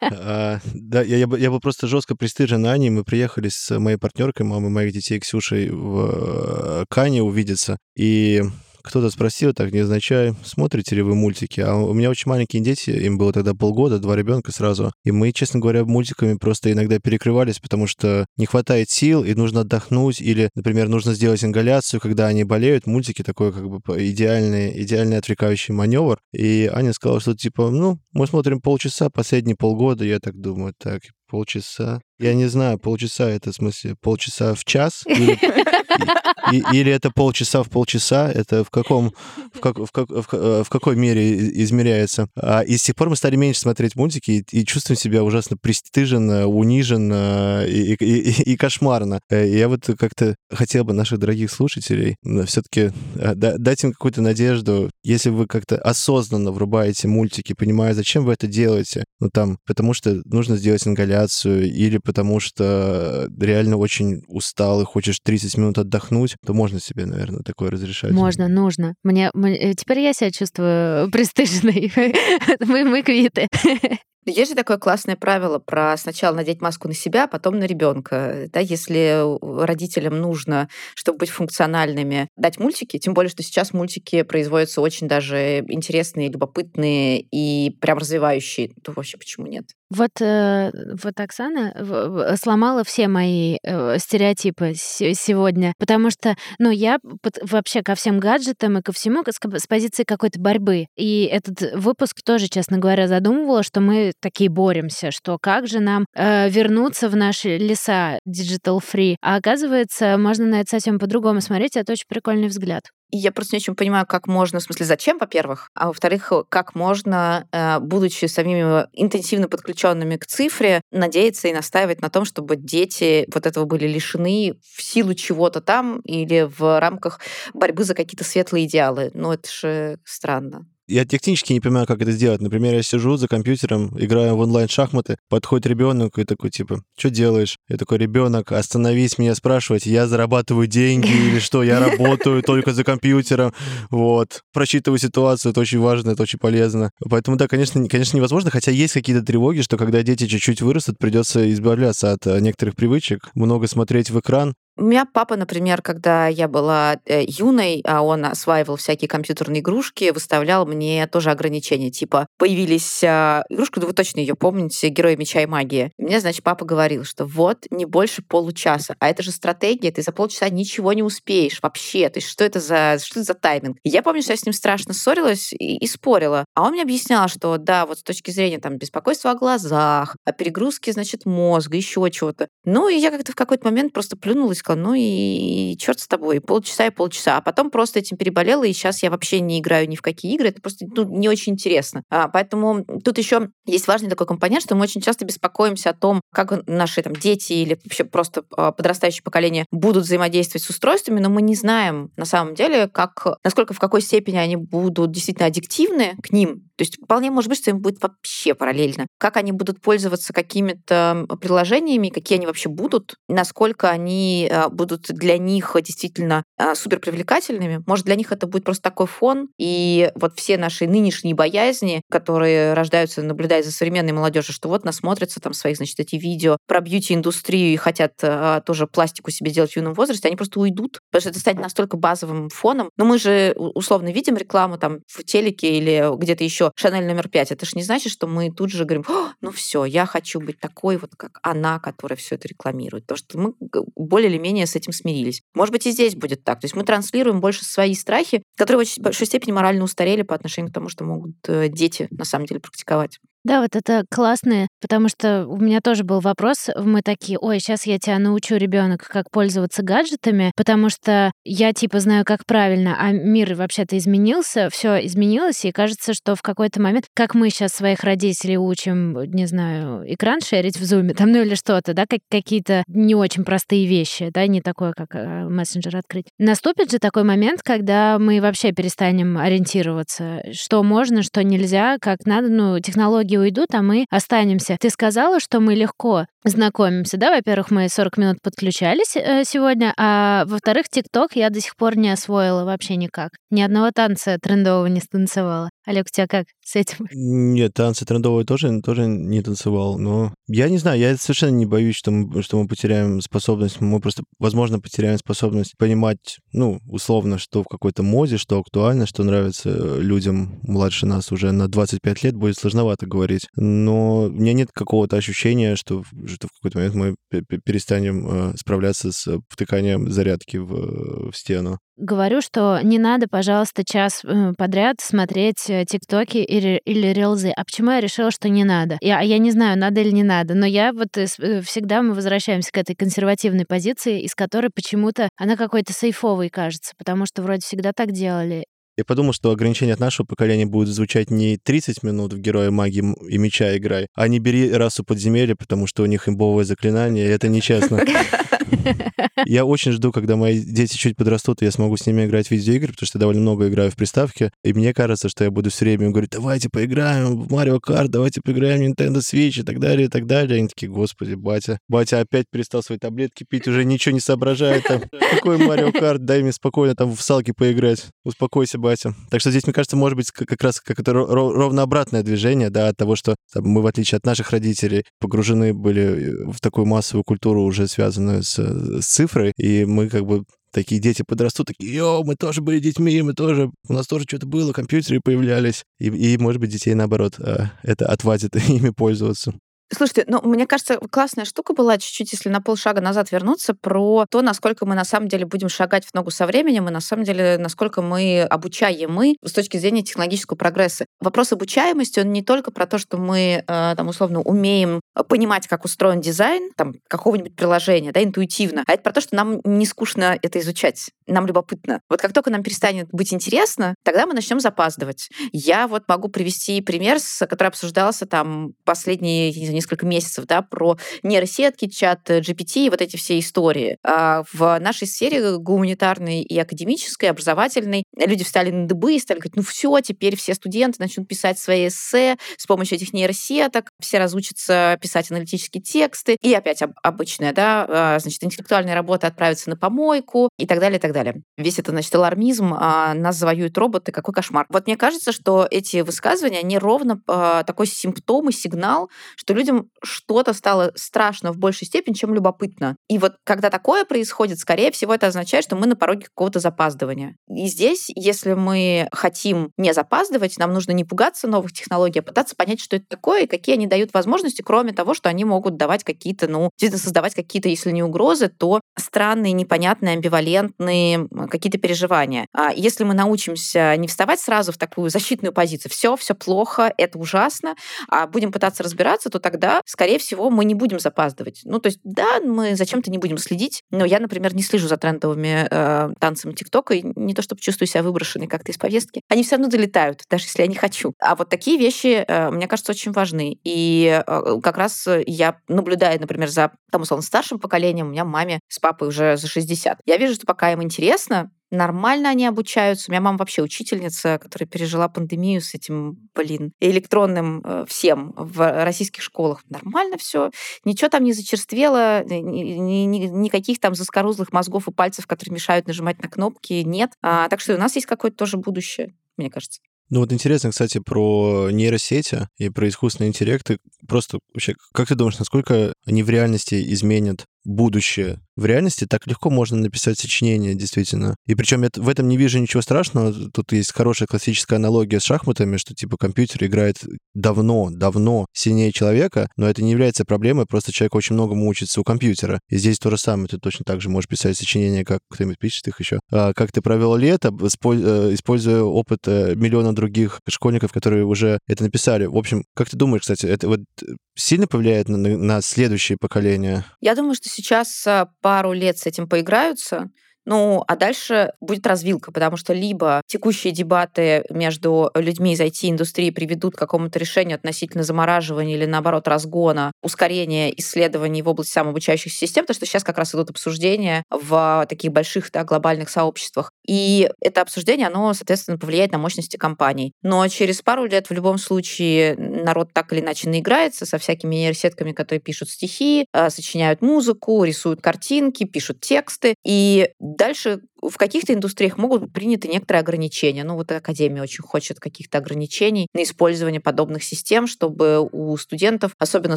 А, да, я был просто жестко пристыжен Аней. Мы приехали с моей партнеркой, мамой моих детей, Ксюшей, в Кань желание увидеться. И кто-то спросил, так невзначай, смотрите ли вы мультики? А у меня очень маленькие дети, им было тогда полгода, два ребенка сразу. И мы, честно говоря, мультиками просто иногда перекрывались, потому что не хватает сил, и нужно отдохнуть, или, например, нужно сделать ингаляцию, когда они болеют. Мультики такой как бы идеальный, идеальный отвлекающий маневр. И Аня сказала, что типа, ну, мы смотрим полчаса, последние полгода. Я так думаю, так, полчаса. Я не знаю, полчаса это в смысле полчаса в час? Или, и, или это полчаса в полчаса? Это в каком, в, как, в, как, в, э, в какой мере измеряется? А, и с тех пор мы стали меньше смотреть мультики и, и чувствуем себя ужасно пристыженно, униженно и, и, и, и кошмарно. Э, я вот как-то хотел бы наших дорогих слушателей все-таки э, дать им какую-то надежду, если вы как-то осознанно врубаете мультики, понимая, зачем вы это делаете, ну там, потому что нужно сделать ингаляцию или потому что реально очень устал и хочешь 30 минут отдохнуть, то можно себе, наверное, такое разрешать. Можно, нужно. Мне, мне э, теперь я себя чувствую пристыженной. мы, мы квиты. Есть же такое классное правило про сначала надеть маску на себя, а потом на ребенка. Да, если родителям нужно, чтобы быть функциональными, дать мультики, тем более, что сейчас мультики производятся очень даже интересные, любопытные и прям развивающие, то вообще почему нет? Вот, э, вот Оксана сломала все мои э, стереотипы сегодня, потому что, ну, я вообще ко всем гаджетам и ко всему с позиции какой-то борьбы. И этот выпуск тоже, честно говоря, задумывала, что мы такие боремся, что как же нам э, вернуться в наши леса digital free. А оказывается, можно на это совсем по-другому смотреть. Это очень прикольный взгляд. Я просто не очень понимаю, как можно, в смысле, зачем, во-первых, а во-вторых, как можно, э, будучи самими интенсивно подключенными к цифре, надеяться и настаивать на том, чтобы дети вот этого были лишены в силу чего-то там или в рамках борьбы за какие-то светлые идеалы. Ну, это же странно. Я технически не понимаю, как это сделать. Например, я сижу за компьютером, играю в онлайн-шахматы, подходит ребенок и такой, типа, что делаешь? Я такой, ребенок, остановись меня спрашивать, я зарабатываю деньги или что, я работаю только за компьютером, вот. Просчитываю ситуацию, это очень важно, это очень полезно. Поэтому, да, конечно, конечно, невозможно, хотя есть какие-то тревоги, что когда дети чуть-чуть вырастут, придется избавляться от э, некоторых привычек, много смотреть в экран, у меня папа, например, когда я была э, юной, а он осваивал всякие компьютерные игрушки, выставлял мне тоже ограничения. Типа, появились э, игрушка, да вы точно ее помните, Герои меча и магии. И мне, значит, папа говорил, что вот не больше получаса. А это же стратегия, ты за полчаса ничего не успеешь вообще. То есть что это за, что это за тайминг? Я помню, что я с ним страшно ссорилась и, и спорила. А он мне объяснял, что да, вот с точки зрения там беспокойства о глазах, о перегрузке, значит, мозга, еще чего-то. Ну, и я как-то в какой-то момент просто плюнулась сказала, ну и, и черт с тобой, полчаса и полчаса. А потом просто этим переболела, и сейчас я вообще не играю ни в какие игры, это просто ну, не очень интересно. А, поэтому тут еще есть важный такой компонент, что мы очень часто беспокоимся о том, как наши там дети или вообще просто а, подрастающее поколение будут взаимодействовать с устройствами, но мы не знаем на самом деле, как, насколько в какой степени они будут действительно аддиктивны к ним, То есть вполне может быть, что им будет вообще параллельно. Как они будут пользоваться какими-то приложениями, какие они вообще будут, насколько они а, будут для них действительно а, супер привлекательными. Может, для них это будет просто такой фон, и вот все наши нынешние боязни, которые рождаются, наблюдая за современной молодежью, что вот насмотрятся там своих, значит, эти видео про бьюти-индустрию и хотят а, тоже пластику себе делать в юном возрасте, они просто уйдут, потому что это станет настолько базовым фоном. Но мы же условно видим рекламу там в телеке или где-то еще Шанель номер пять. Это же не значит, что мы тут же говорим, ну все, я хочу быть такой вот, как она, которая все это рекламирует. Потому что мы более или менее с этим смирились. Может быть, и здесь будет так. То есть мы транслируем больше свои страхи, которые в очень большой степени морально устарели по отношению к тому, что могут э, дети на самом деле практиковать. Да, вот это классно, потому что у меня тоже был вопрос. Мы такие, ой, сейчас я тебя научу, ребенок, как пользоваться гаджетами, потому что я типа знаю, как правильно, а мир вообще-то изменился, все изменилось, и кажется, что в какой-то момент, как мы сейчас своих родителей учим, не знаю, экран шерить в зуме, там, ну или что-то, да, как какие-то не очень простые вещи, да, не такое, как э, мессенджер открыть. Наступит же такой момент, когда мы вообще перестанем ориентироваться, что можно, что нельзя, как надо, ну, технологии уйдут, а мы останемся. Ты сказала, что мы легко знакомимся, да? Во-первых, мы 40 минут подключались э, сегодня, а во-вторых, ТикТок я до сих пор не освоила вообще никак. Ни одного танца трендового не станцевала. Олег, у тебя как с этим? Нет, танцы трендовые тоже, тоже не танцевал, но я не знаю, я совершенно не боюсь, что мы, что мы потеряем способность, мы просто, возможно, потеряем способность понимать, ну, условно, что в какой-то моде, что актуально, что нравится людям младше нас уже на 25 лет, будет сложновато говорить. Но у меня нет какого-то ощущения, что, что в какой-то момент мы перестанем э, справляться с втыканием зарядки в, в стену говорю, что не надо, пожалуйста, час э, подряд смотреть э, тиктоки или, или рилзы. А почему я решила, что не надо? Я, я не знаю, надо или не надо, но я вот э, всегда мы возвращаемся к этой консервативной позиции, из которой почему-то она какой-то сейфовой кажется, потому что вроде всегда так делали. Я подумал, что ограничения от нашего поколения будут звучать не 30 минут в Героя магии и меча играй, а не бери расу подземелья, потому что у них имбовое заклинание, и это нечестно. Я очень жду, когда мои дети чуть подрастут, и я смогу с ними играть в видеоигры, потому что я довольно много играю в приставке, и мне кажется, что я буду все время говорить, давайте поиграем в Марио Карт, давайте поиграем в Nintendo Switch и так далее, и так далее. И они такие, господи, батя, батя опять перестал свои таблетки пить, уже ничего не соображает, там, какой Марио Карт, дай мне спокойно там в салки поиграть, успокойся, батя. Так что здесь, мне кажется, может быть как раз как это ровно обратное движение, да, от того, что там, мы, в отличие от наших родителей, погружены были в такую массовую культуру, уже связанную с, с цифрой, и мы как бы такие дети подрастут, такие, йоу, мы тоже были детьми, мы тоже, у нас тоже что-то было, компьютеры появлялись. И, и может быть, детей, наоборот, э, это отвадит ими пользоваться. Слушайте, ну, мне кажется, классная штука была чуть-чуть, если на полшага назад вернуться, про то, насколько мы на самом деле будем шагать в ногу со временем, и на самом деле, насколько мы обучаемы с точки зрения технологического прогресса. Вопрос обучаемости, он не только про то, что мы, э, там, условно, умеем понимать, как устроен дизайн там, какого-нибудь приложения, да, интуитивно, а это про то, что нам не скучно это изучать, нам любопытно. Вот как только нам перестанет быть интересно, тогда мы начнем запаздывать. Я вот могу привести пример, который обсуждался там последние, несколько месяцев, да, про нейросетки, чат GPT и вот эти все истории. А в нашей сфере гуманитарной и академической, образовательной люди встали на дыбы и стали говорить, ну все, теперь все студенты начнут писать свои эссе с помощью этих нейросеток, все разучатся писать аналитические тексты, и опять обычная, да, а, значит, интеллектуальная работа отправится на помойку и так далее, и так далее. Весь это, значит, алармизм, а нас завоюют роботы, какой кошмар. Вот мне кажется, что эти высказывания, они ровно а, такой симптом и сигнал, что люди людям что-то стало страшно в большей степени, чем любопытно. И вот когда такое происходит, скорее всего, это означает, что мы на пороге какого-то запаздывания. И здесь, если мы хотим не запаздывать, нам нужно не пугаться новых технологий, а пытаться понять, что это такое и какие они дают возможности, кроме того, что они могут давать какие-то, ну, действительно создавать какие-то, если не угрозы, то странные, непонятные, амбивалентные какие-то переживания. А если мы научимся не вставать сразу в такую защитную позицию, все, все плохо, это ужасно, а будем пытаться разбираться, то тогда тогда, скорее всего, мы не будем запаздывать. Ну, то есть, да, мы зачем-то не будем следить, но я, например, не слежу за трендовыми э, танцами ТикТока, и не то чтобы чувствую себя выброшенной как-то из повестки. Они все равно долетают, даже если я не хочу. А вот такие вещи, э, мне кажется, очень важны. И э, как раз я наблюдаю, например, за, там, условно, старшим поколением, у меня маме с папой уже за 60. Я вижу, что пока им интересно, нормально они обучаются. У меня мама вообще учительница, которая пережила пандемию с этим, блин, электронным э, всем в российских школах. Нормально все, ничего там не зачерствело, ни, ни, ни, никаких там заскорузлых мозгов и пальцев, которые мешают нажимать на кнопки, нет. А, так что у нас есть какое-то тоже будущее, мне кажется. Ну вот интересно, кстати, про нейросети и про искусственный интеллект. Просто вообще, как ты думаешь, насколько они в реальности изменят будущее. В реальности так легко можно написать сочинение, действительно. И причем я в этом не вижу ничего страшного. Тут есть хорошая классическая аналогия с шахматами, что типа компьютер играет давно, давно сильнее человека, но это не является проблемой, просто человек очень многому учится у компьютера. И здесь то же самое. Ты точно так же можешь писать сочинения, как кто-нибудь пишет их еще. А как ты провел лето, э, используя опыт э, миллиона других школьников, которые уже это написали. В общем, как ты думаешь, кстати, это вот э, сильно повлияет на, на следующее поколение? Я думаю, что сейчас а, пару лет с этим поиграются, ну, а дальше будет развилка, потому что либо текущие дебаты между людьми из IT-индустрии приведут к какому-то решению относительно замораживания или, наоборот, разгона, ускорения исследований в области самообучающихся систем, потому что сейчас как раз идут обсуждения в таких больших да, глобальных сообществах. И это обсуждение, оно, соответственно, повлияет на мощности компаний. Но через пару лет в любом случае народ так или иначе наиграется со всякими нейросетками, которые пишут стихи, а, сочиняют музыку, рисуют картинки, пишут тексты. И Дальше в каких-то индустриях могут быть приняты некоторые ограничения. Ну, вот Академия очень хочет каких-то ограничений на использование подобных систем, чтобы у студентов, особенно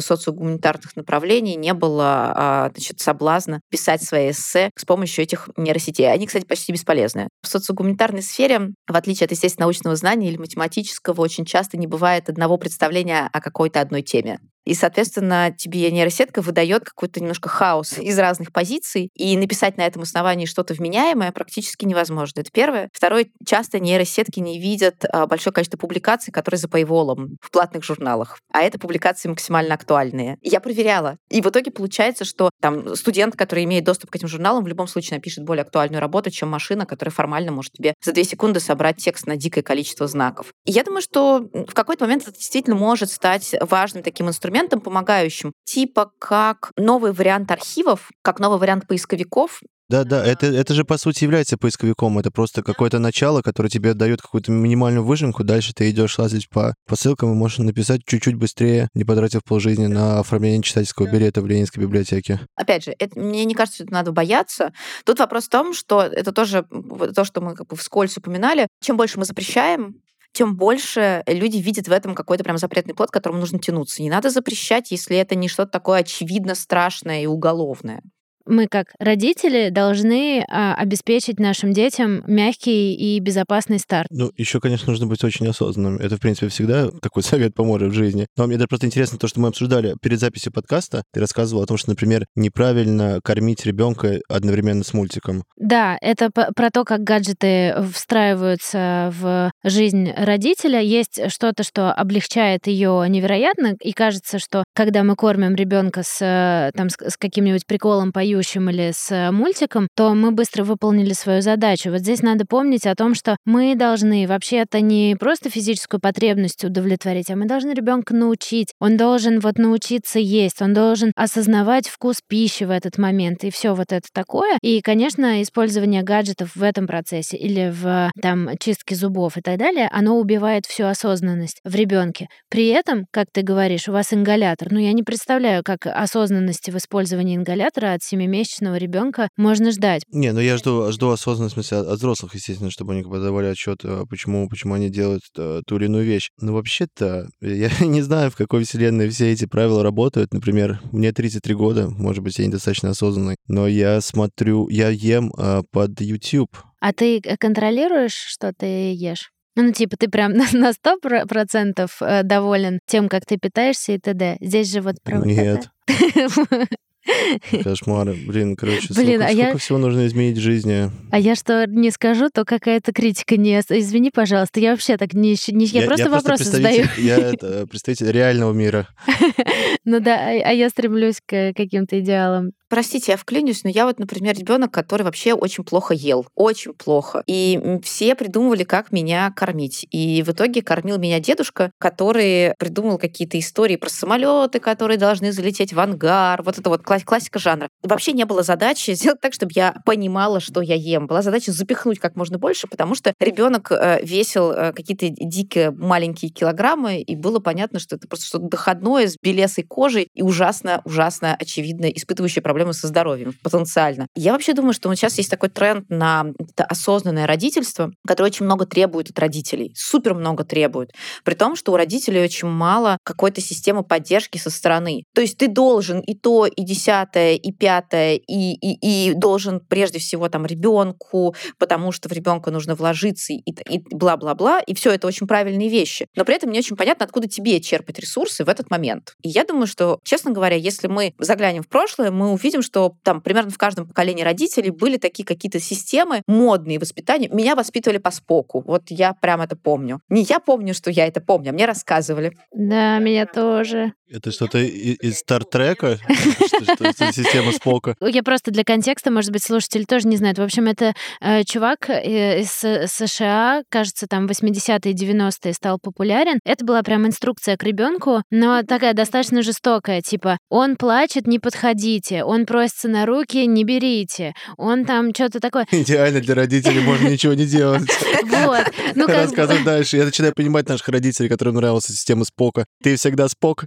социогуманитарных направлений, не было а, значит, соблазна писать свои эссе с помощью этих нейросетей. Они, кстати, почти бесполезны. В социогуманитарной сфере, в отличие от, естественно, научного знания или математического, очень часто не бывает одного представления о какой-то одной теме. И, соответственно, тебе нейросетка выдает какой-то немножко хаос из разных позиций, и написать на этом основании что-то вменяемое практически невозможно. Это первое. Второе, часто нейросетки не видят а, большое количество публикаций, которые за paywall в платных журналах. А это публикации максимально актуальные. Я проверяла. И в итоге получается, что там студент, который имеет доступ к этим журналам, в любом случае напишет более актуальную работу, чем машина, которая формально может тебе за две секунды собрать текст на дикое количество знаков. И я думаю, что в какой-то момент это действительно может стать важным таким инструментом, помогающим, типа как новый вариант архивов, как новый вариант поисковиков, да, да, это, это же по сути является поисковиком. Это просто какое-то начало, которое тебе дает какую-то минимальную выжимку. Дальше ты идешь лазить по, по ссылкам и можешь написать чуть-чуть быстрее, не потратив полжизни на оформление читательского билета в Ленинской библиотеке. Опять же, это, мне не кажется, что это надо бояться. Тут вопрос в том, что это тоже то, что мы как бы вскользь упоминали. Чем больше мы запрещаем, тем больше люди видят в этом какой-то прям запретный плод, к которому нужно тянуться. Не надо запрещать, если это не что-то такое очевидно страшное и уголовное мы как родители должны а, обеспечить нашим детям мягкий и безопасный старт. Ну, еще, конечно, нужно быть очень осознанным. Это, в принципе, всегда такой совет поможет в жизни. Но мне даже просто интересно то, что мы обсуждали перед записью подкаста. Ты рассказывал о том, что, например, неправильно кормить ребенка одновременно с мультиком. Да, это про то, как гаджеты встраиваются в жизнь родителя. Есть что-то, что облегчает ее невероятно, и кажется, что когда мы кормим ребенка с, э, там, с каким-нибудь приколом пою поющим или с э, мультиком, то мы быстро выполнили свою задачу. Вот здесь надо помнить о том, что мы должны вообще-то не просто физическую потребность удовлетворить, а мы должны ребенка научить. Он должен вот научиться есть, он должен осознавать вкус пищи в этот момент и все вот это такое. И, конечно, использование гаджетов в этом процессе или в там чистке зубов и так далее, оно убивает всю осознанность в ребенке. При этом, как ты говоришь, у вас ингалятор. Ну, я не представляю, как осознанности в использовании ингалятора от 7 семимесячного ребенка можно ждать? Не, ну я жду, жду осознанности, в смысле, от взрослых, естественно, чтобы они подавали отчет, э, почему, почему они делают э, ту или иную вещь. Но вообще-то, я не знаю, в какой вселенной все эти правила работают. Например, мне 33 года, может быть, я недостаточно осознанный, но я смотрю, я ем э, под YouTube. А ты контролируешь, что ты ешь? Ну, типа, ты прям на сто процентов доволен тем, как ты питаешься и т.д. Здесь же вот про Нет. Кошмары. Блин, короче, Блин, сколько, а сколько я... всего нужно изменить в жизни. А я что не скажу, то какая-то критика не... Извини, пожалуйста, я вообще так не... не... Я, я просто я вопросы просто задаю. Я это, представитель реального мира. Ну да, а, а я стремлюсь к каким-то идеалам Простите, я вклинюсь, но я вот, например, ребенок, который вообще очень плохо ел. Очень плохо. И все придумывали, как меня кормить. И в итоге кормил меня дедушка, который придумал какие-то истории про самолеты, которые должны залететь в ангар. Вот это вот классика жанра. Вообще не было задачи сделать так, чтобы я понимала, что я ем. Была задача запихнуть как можно больше, потому что ребенок э, весил э, какие-то дикие маленькие килограммы, и было понятно, что это просто что-то доходное с белесой кожей и ужасно, ужасно очевидно испытывающее проблемы со здоровьем потенциально. Я вообще думаю, что сейчас есть такой тренд на осознанное родительство, которое очень много требует от родителей, супер много требует, при том, что у родителей очень мало какой-то системы поддержки со стороны. То есть ты должен и то, и десятое, и пятое, и, и, и должен прежде всего там ребенку, потому что в ребенка нужно вложиться и, и бла-бла-бла, и все это очень правильные вещи. Но при этом не очень понятно, откуда тебе черпать ресурсы в этот момент. И я думаю, что, честно говоря, если мы заглянем в прошлое, мы увидим, что там примерно в каждом поколении родителей были такие какие-то системы модные воспитания. Меня воспитывали по споку. Вот я прям это помню. Не я помню, что я это помню, а мне рассказывали. Да, меня тоже. Это что-то из Стартрека? Система Спока? Я просто для контекста, может быть, слушатели тоже не знают. В общем, это э, чувак э, из США, кажется, там 80-е, 90-е стал популярен. Это была прям инструкция к ребенку, но такая достаточно жестокая, типа, он плачет, не подходите, он просится на руки, не берите, он там что-то такое. Идеально для родителей, можно ничего не делать. Вот. Ну, Рассказывай дальше. Я начинаю понимать наших родителей, которым нравилась система Спока. Ты всегда Спок?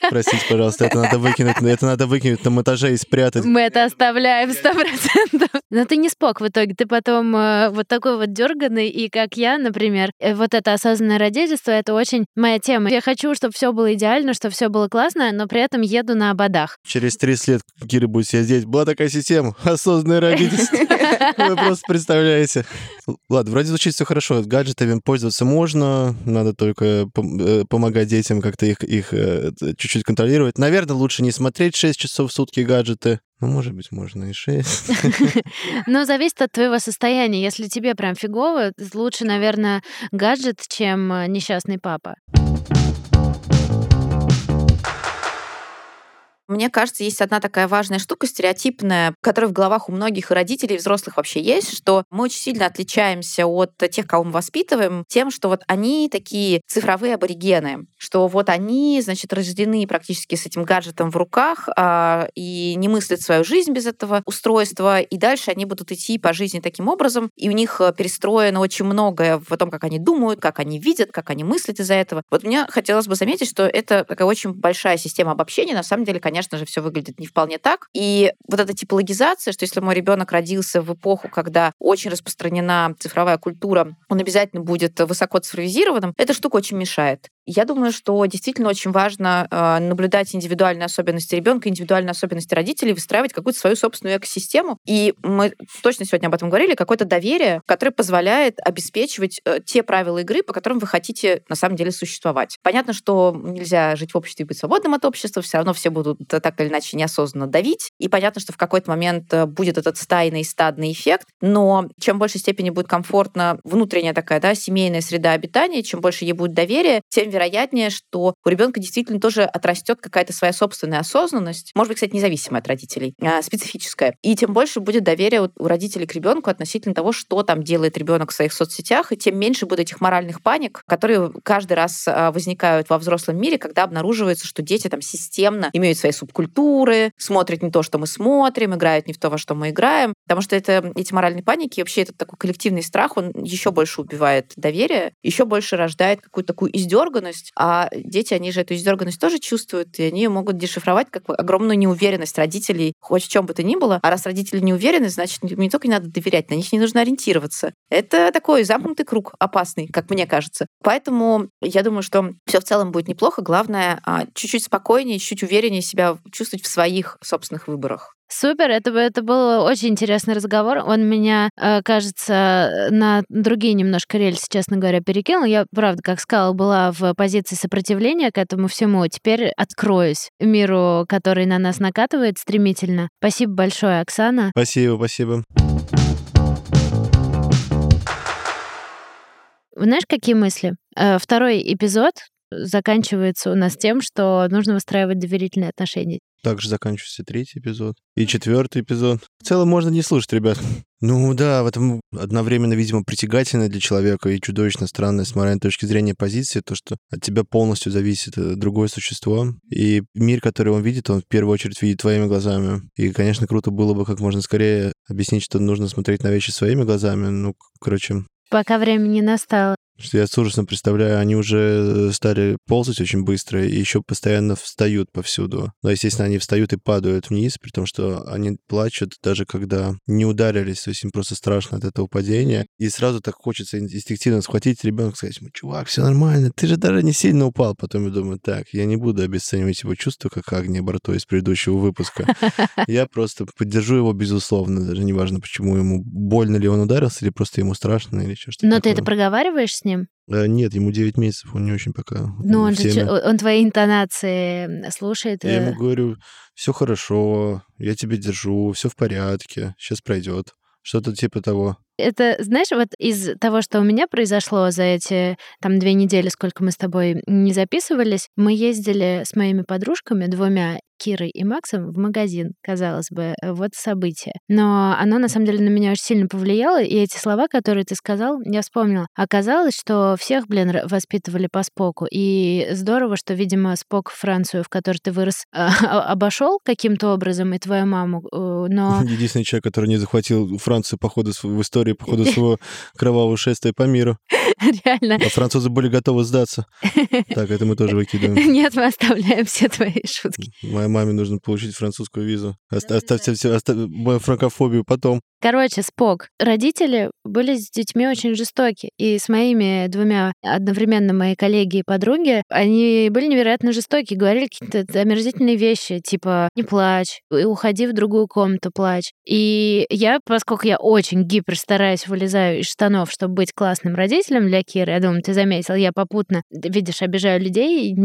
Простите, пожалуйста, это надо выкинуть, это надо выкинуть на этаже и спрятать. Мы это оставляем сто процентов. Но ты не спок в итоге, ты потом э, вот такой вот дерганный, и как я, например, э, вот это осознанное родительство, это очень моя тема. Я хочу, чтобы все было идеально, чтобы все было классно, но при этом еду на ободах. Через 30 лет Кира будет сидеть. Была такая система, осознанное родительство. Вы просто представляете. Ладно, вроде звучит все хорошо. Гаджетами пользоваться можно, надо только э, помогать детям как-то их, их чуть-чуть контролировать. Наверное, лучше не смотреть 6 часов в сутки гаджеты. Ну, может быть, можно и 6. Но зависит от твоего состояния. Если тебе прям фигово, лучше, наверное, гаджет, чем э, несчастный папа. Мне кажется, есть одна такая важная штука, стереотипная, которая в головах у многих родителей и взрослых вообще есть, что мы очень сильно отличаемся от тех, кого мы воспитываем, тем, что вот они такие цифровые аборигены, что вот они, значит, рождены практически с этим гаджетом в руках а, и не мыслят свою жизнь без этого устройства, и дальше они будут идти по жизни таким образом, и у них э, перестроено очень многое в том, как они думают, как они видят, как они мыслят из-за этого. Вот мне хотелось бы заметить, что это такая очень большая система обобщения. На самом деле, конечно, конечно же, все выглядит не вполне так. И вот эта типологизация, что если мой ребенок родился в эпоху, когда очень распространена цифровая культура, он обязательно будет высоко цифровизированным, эта штука очень мешает. Я думаю, что действительно очень важно э, наблюдать индивидуальные особенности ребенка, индивидуальные особенности родителей, выстраивать какую-то свою собственную экосистему. И мы точно сегодня об этом говорили, какое-то доверие, которое позволяет обеспечивать э, те правила игры, по которым вы хотите на самом деле существовать. Понятно, что нельзя жить в обществе и быть свободным от общества, все равно все будут так или иначе неосознанно давить. И понятно, что в какой-то момент э, будет этот стайный стадный эффект, но чем больше степени будет комфортна внутренняя такая, да, семейная среда обитания, чем больше ей будет доверия, тем вероятнее, что у ребенка действительно тоже отрастет какая-то своя собственная осознанность, может быть, кстати, независимая от родителей, а специфическая. И тем больше будет доверие у родителей к ребенку относительно того, что там делает ребенок в своих соцсетях, и тем меньше будет этих моральных паник, которые каждый раз а, возникают во взрослом мире, когда обнаруживается, что дети там системно имеют свои субкультуры, смотрят не то, что мы смотрим, играют не в то, во что мы играем, потому что это, эти моральные паники, вообще этот такой коллективный страх, он еще больше убивает доверие, еще больше рождает какую-то такую издерганность, издерганность, а дети, они же эту издерганность тоже чувствуют, и они могут дешифровать как огромную неуверенность родителей, хоть в чем бы то ни было. А раз родители не уверены, значит, не только не надо доверять, на них не нужно ориентироваться. Это такой замкнутый круг, опасный, как мне кажется. Поэтому я думаю, что все в целом будет неплохо. Главное, а, чуть-чуть спокойнее, чуть увереннее себя чувствовать в своих собственных выборах. Супер, это, это был очень интересный разговор. Он меня, э, кажется, на другие немножко рельсы, честно говоря, перекинул. Я, правда, как сказала, была в позиции сопротивления к этому всему. Теперь откроюсь миру, который на нас накатывает стремительно. Спасибо большое, Оксана. Спасибо, спасибо. Знаешь, какие мысли? Э, второй эпизод заканчивается у нас тем, что нужно выстраивать доверительные отношения. Также заканчивается третий эпизод. И четвертый эпизод. В целом можно не слушать, ребят. Ну да, в этом одновременно, видимо, притягательная для человека и чудовищно странная с моральной точки зрения позиция, то, что от тебя полностью зависит э, другое существо. И мир, который он видит, он в первую очередь видит твоими глазами. И, конечно, круто было бы как можно скорее объяснить, что нужно смотреть на вещи своими глазами. Ну, короче... Пока время не настало что я с ужасом представляю, они уже э, стали ползать очень быстро и еще постоянно встают повсюду. Но, естественно, они встают и падают вниз, при том, что они плачут даже когда не ударились, то есть им просто страшно от этого падения. И сразу так хочется инстинктивно схватить ребенка и сказать ему, чувак, все нормально, ты же даже не сильно упал. Потом я думаю, так, я не буду обесценивать его чувства, как Агния Барто из предыдущего выпуска. Я просто поддержу его, безусловно, даже неважно, почему ему больно ли он ударился, или просто ему страшно, или что-то Но ты это проговариваешь с ним? Ним? Э, нет, ему 9 месяцев, он не очень пока. Ну, он, же, он твои интонации слушает. Я ему э. говорю, все хорошо, я тебя держу, все в порядке, сейчас пройдет. Что-то типа того. Это, знаешь, вот из того, что у меня произошло за эти там две недели, сколько мы с тобой не записывались, мы ездили с моими подружками двумя Кирой и Максом в магазин, казалось бы, вот событие. Но оно, на самом деле, на меня очень сильно повлияло, и эти слова, которые ты сказал, я вспомнила. Оказалось, что всех, блин, воспитывали по Споку, и здорово, что, видимо, Спок Францию, в которой ты вырос, а, обошел каким-то образом и твою маму, э, но... Единственный человек, который не захватил Францию по ходу в истории, по ходу своего кровавого шествия по миру. Реально. А французы были готовы сдаться. Так, это мы тоже выкидываем. Нет, мы оставляем все твои шутки. Моя маме нужно получить французскую визу. Оставьте все, оставь мою франкофобию потом. Короче, Спок. Родители были с детьми очень жестоки. И с моими двумя одновременно мои коллеги и подруги, они были невероятно жестоки, говорили какие-то омерзительные вещи, типа «не плачь», «уходи в другую комнату, плачь». И я, поскольку я очень гипер стараюсь, вылезаю из штанов, чтобы быть классным родителем для Киры, я думаю, ты заметил, я попутно, видишь, обижаю людей,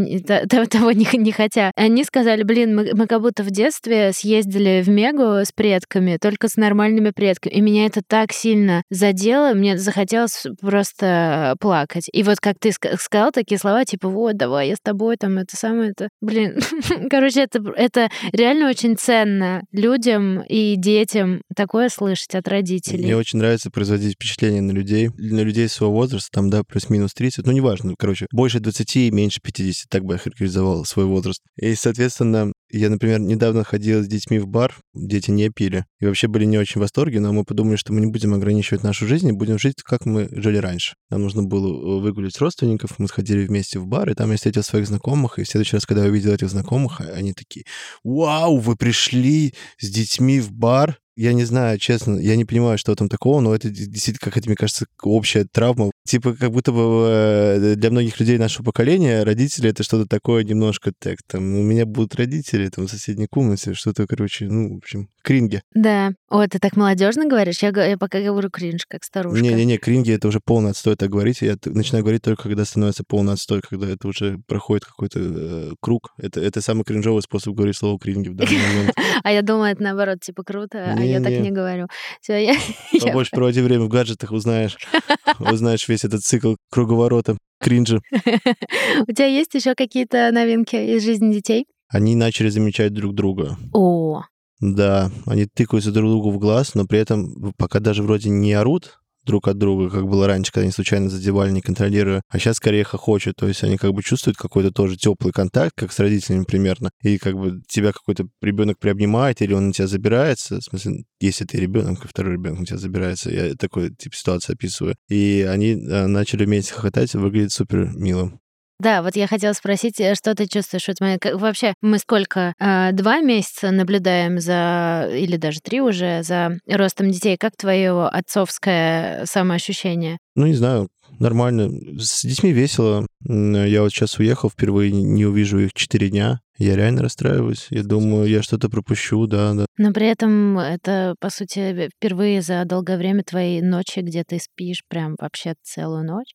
того не, не хотя. Они сказали, блин, мы, мы как будто в детстве съездили в Мегу с предками, только с нормальными предками предками. И меня это так сильно задело, мне захотелось просто плакать. И вот как ты сказал такие слова, типа, вот, давай, я с тобой, там, это самое, это... Блин, короче, это, это реально очень ценно людям и детям такое слышать от родителей. Мне очень нравится производить впечатление на людей, на людей своего возраста, там, да, плюс-минус 30, ну, неважно, короче, больше 20 и меньше 50, так бы я характеризовал свой возраст. И, соответственно, я, например, недавно ходил с детьми в бар, дети не пили, и вообще были не очень в восторге, но мы подумали, что мы не будем ограничивать нашу жизнь, и будем жить, как мы жили раньше. Нам нужно было э, выгулить родственников, мы сходили вместе в бар, и там я встретил своих знакомых, и в следующий раз, когда я увидел этих знакомых, они такие, вау, вы пришли с детьми в бар? Я не знаю, честно, я не понимаю, что там такого, но это действительно, как это, мне кажется, общая травма. Типа, как будто бы э, для многих людей нашего поколения родители — это что-то такое немножко так, там, у меня будут родители там в соседней комнате, что-то, короче, ну, в общем, кринги. Да. О, ты так молодежно говоришь? Я, я пока говорю кринж, как старушка. Не-не-не, кринги — это уже полный отстой так говорить. Я начинаю говорить только, когда становится полный отстой, когда это уже проходит какой-то э, круг. Это, это самый кринжовый способ говорить слово кринги в данный момент. А я думаю, это наоборот, типа, круто, а я так не говорю. Все, я... Побольше проводи время в гаджетах, узнаешь. Узнаешь весь этот цикл круговорота кринжа. У тебя есть еще какие-то новинки из жизни детей? Они начали замечать друг друга. О, да, они тыкаются друг другу в глаз, но при этом пока даже вроде не орут, друг от друга, как было раньше, когда они случайно задевали, не контролируя, а сейчас скорее хохочут, то есть они как бы чувствуют какой-то тоже теплый контакт, как с родителями примерно, и как бы тебя какой-то ребенок приобнимает, или он на тебя забирается, в смысле, если ты ребенок, и второй ребенок на тебя забирается, я такой тип ситуации описываю, и они э, начали вместе хохотать, выглядит супер мило. Да, вот я хотела спросить, э, что ты чувствуешь? Вот мы, как, вообще, мы сколько? А, два месяца наблюдаем за, или даже три уже, за ростом детей. Как твое отцовское самоощущение? Ну, не знаю, нормально. С детьми весело. Я вот сейчас уехал, впервые не увижу их четыре дня. Я реально расстраиваюсь. Я думаю, я что-то пропущу, да, да. Но при этом это, по сути, впервые за долгое время твои ночи, где ты спишь прям вообще целую ночь.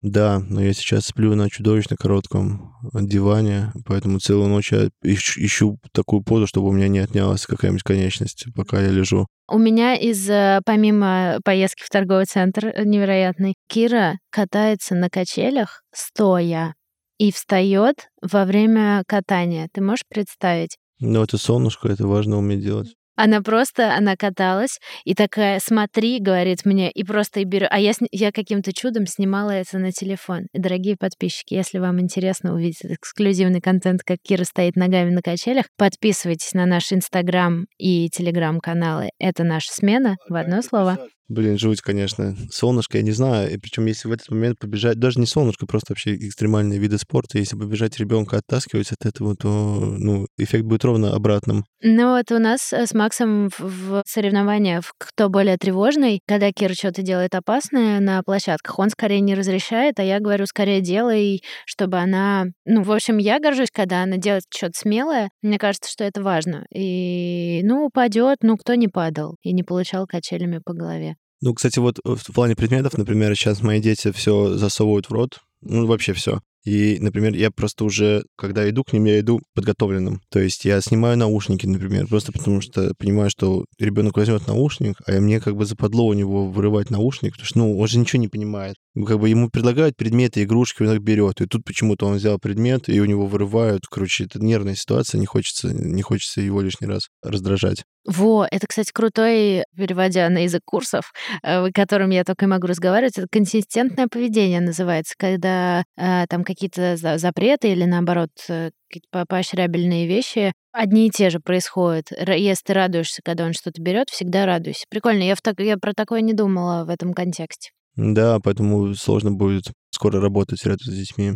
Да, но я сейчас сплю на чудовищно коротком диване, поэтому целую ночь я ищу, ищу такую позу, чтобы у меня не отнялась какая-нибудь конечность, пока я лежу. У меня из э, помимо поездки в торговый центр э, невероятный, Кира катается на качелях стоя и встает во время катания. Ты можешь представить? Ну, это солнышко, это важно уметь делать. Она просто, она каталась и такая, смотри, говорит мне, и просто и беру. А я, я каким-то чудом снимала это на телефон. Дорогие подписчики, если вам интересно увидеть эксклюзивный контент, как Кира стоит ногами на качелях, подписывайтесь на наш Инстаграм и Телеграм-каналы. Это наша смена, в одно слово. Блин, жуть, конечно. Солнышко, я не знаю. И причем, если в этот момент побежать, даже не солнышко, просто вообще экстремальные виды спорта, если побежать ребенка оттаскивать от этого, то ну, эффект будет ровно обратным. Ну вот у нас э, с Максом в соревнованиях кто более тревожный, когда Кир что-то делает опасное на площадках, он скорее не разрешает, а я говорю, скорее делай, чтобы она... Ну, в общем, я горжусь, когда она делает что-то смелое. Мне кажется, что это важно. И, ну, упадет, ну, кто не падал и не получал качелями по голове. Ну, кстати, вот в плане предметов, например, сейчас мои дети все засовывают в рот, ну, вообще все. И, например, я просто уже, когда иду к ним, я иду подготовленным. То есть я снимаю наушники, например, просто потому что понимаю, что ребенок возьмет наушник, а мне как бы западло у него вырывать наушник, потому что, ну, он же ничего не понимает. Как бы ему предлагают предметы, игрушки, он их берет. И тут почему-то он взял предмет, и у него вырывают. Короче, это нервная ситуация, не хочется, не хочется его лишний раз раздражать. Во, это, кстати, крутой, переводя на язык курсов, э, которым я только и могу разговаривать, это консистентное поведение называется, когда э, там какие-то запреты или, наоборот, э, какие-то поощрябельные вещи одни и те же происходят. Если ты радуешься, когда он что-то берет, всегда радуйся. Прикольно, я, в так, я про такое не думала в этом контексте. Да, поэтому сложно будет скоро работать рядом с детьми.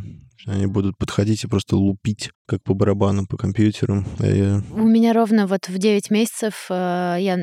Они будут подходить и просто лупить, как по барабану, по компьютеру. А я... У меня ровно вот в 9 месяцев э, я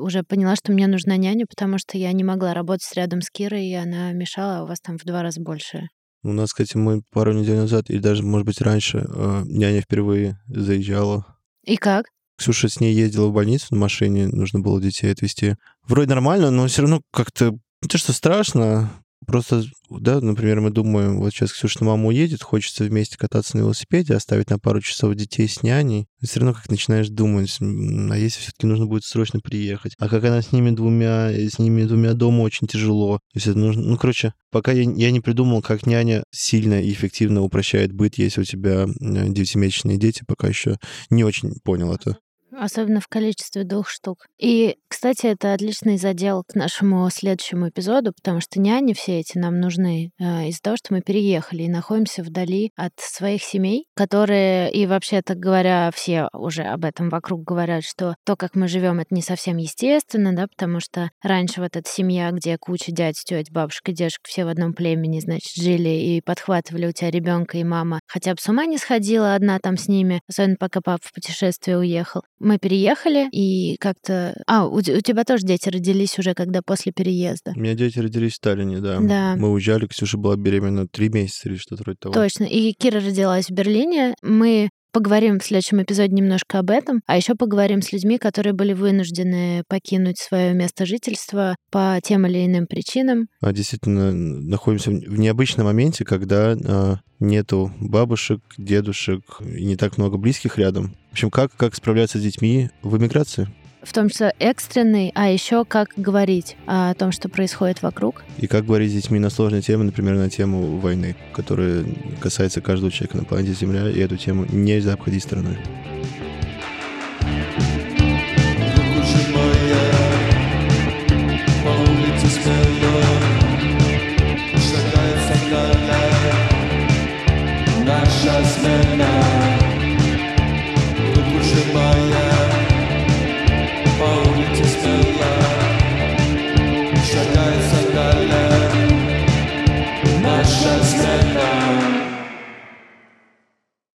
уже поняла, что мне нужна няня, потому что я не могла работать рядом с Кирой, и она мешала, а у вас там в два раза больше. У нас, кстати, мы пару недель назад, и даже, может быть, раньше, э, няня впервые заезжала. И как? Ксюша с ней ездила в больницу на машине, нужно было детей отвезти. Вроде нормально, но все равно как-то не то, что страшно, Просто, да, например, мы думаем, вот сейчас Ксюша мама уедет, хочется вместе кататься на велосипеде, оставить на пару часов детей с няней. И все равно как начинаешь думать, а если все-таки нужно будет срочно приехать? А как она с ними двумя, с ними двумя дома очень тяжело. Это нужно, ну, короче, пока я, я не придумал, как няня сильно и эффективно упрощает быт, если у тебя девятимесячные дети, пока еще не очень понял это. Особенно в количестве двух штук. И, кстати, это отличный задел к нашему следующему эпизоду, потому что няни все эти нам нужны э, из-за того, что мы переехали и находимся вдали от своих семей, которые, и вообще, так говоря, все уже об этом вокруг говорят, что то, как мы живем, это не совсем естественно, да, потому что раньше вот эта семья, где куча дядь, теть, бабушка, дедушка, все в одном племени, значит, жили и подхватывали у тебя ребенка и мама, хотя бы с ума не сходила одна там с ними, особенно пока папа в путешествие уехал мы переехали, и как-то... А, у, у тебя тоже дети родились уже, когда после переезда? У меня дети родились в Сталине, да. Да. Мы уезжали, Ксюша была беременна три месяца или что-то вроде того. Точно. И Кира родилась в Берлине. Мы Поговорим в следующем эпизоде немножко об этом, а еще поговорим с людьми, которые были вынуждены покинуть свое место жительства по тем или иным причинам. А действительно, находимся в необычном моменте, когда а, нету бабушек, дедушек и не так много близких рядом. В общем, как, как справляться с детьми в эмиграции? В том числе экстренный, а еще как говорить о том, что происходит вокруг. И как говорить с детьми на сложные темы, например, на тему войны, которая касается каждого человека на планете Земля, и эту тему нельзя обходить стороной.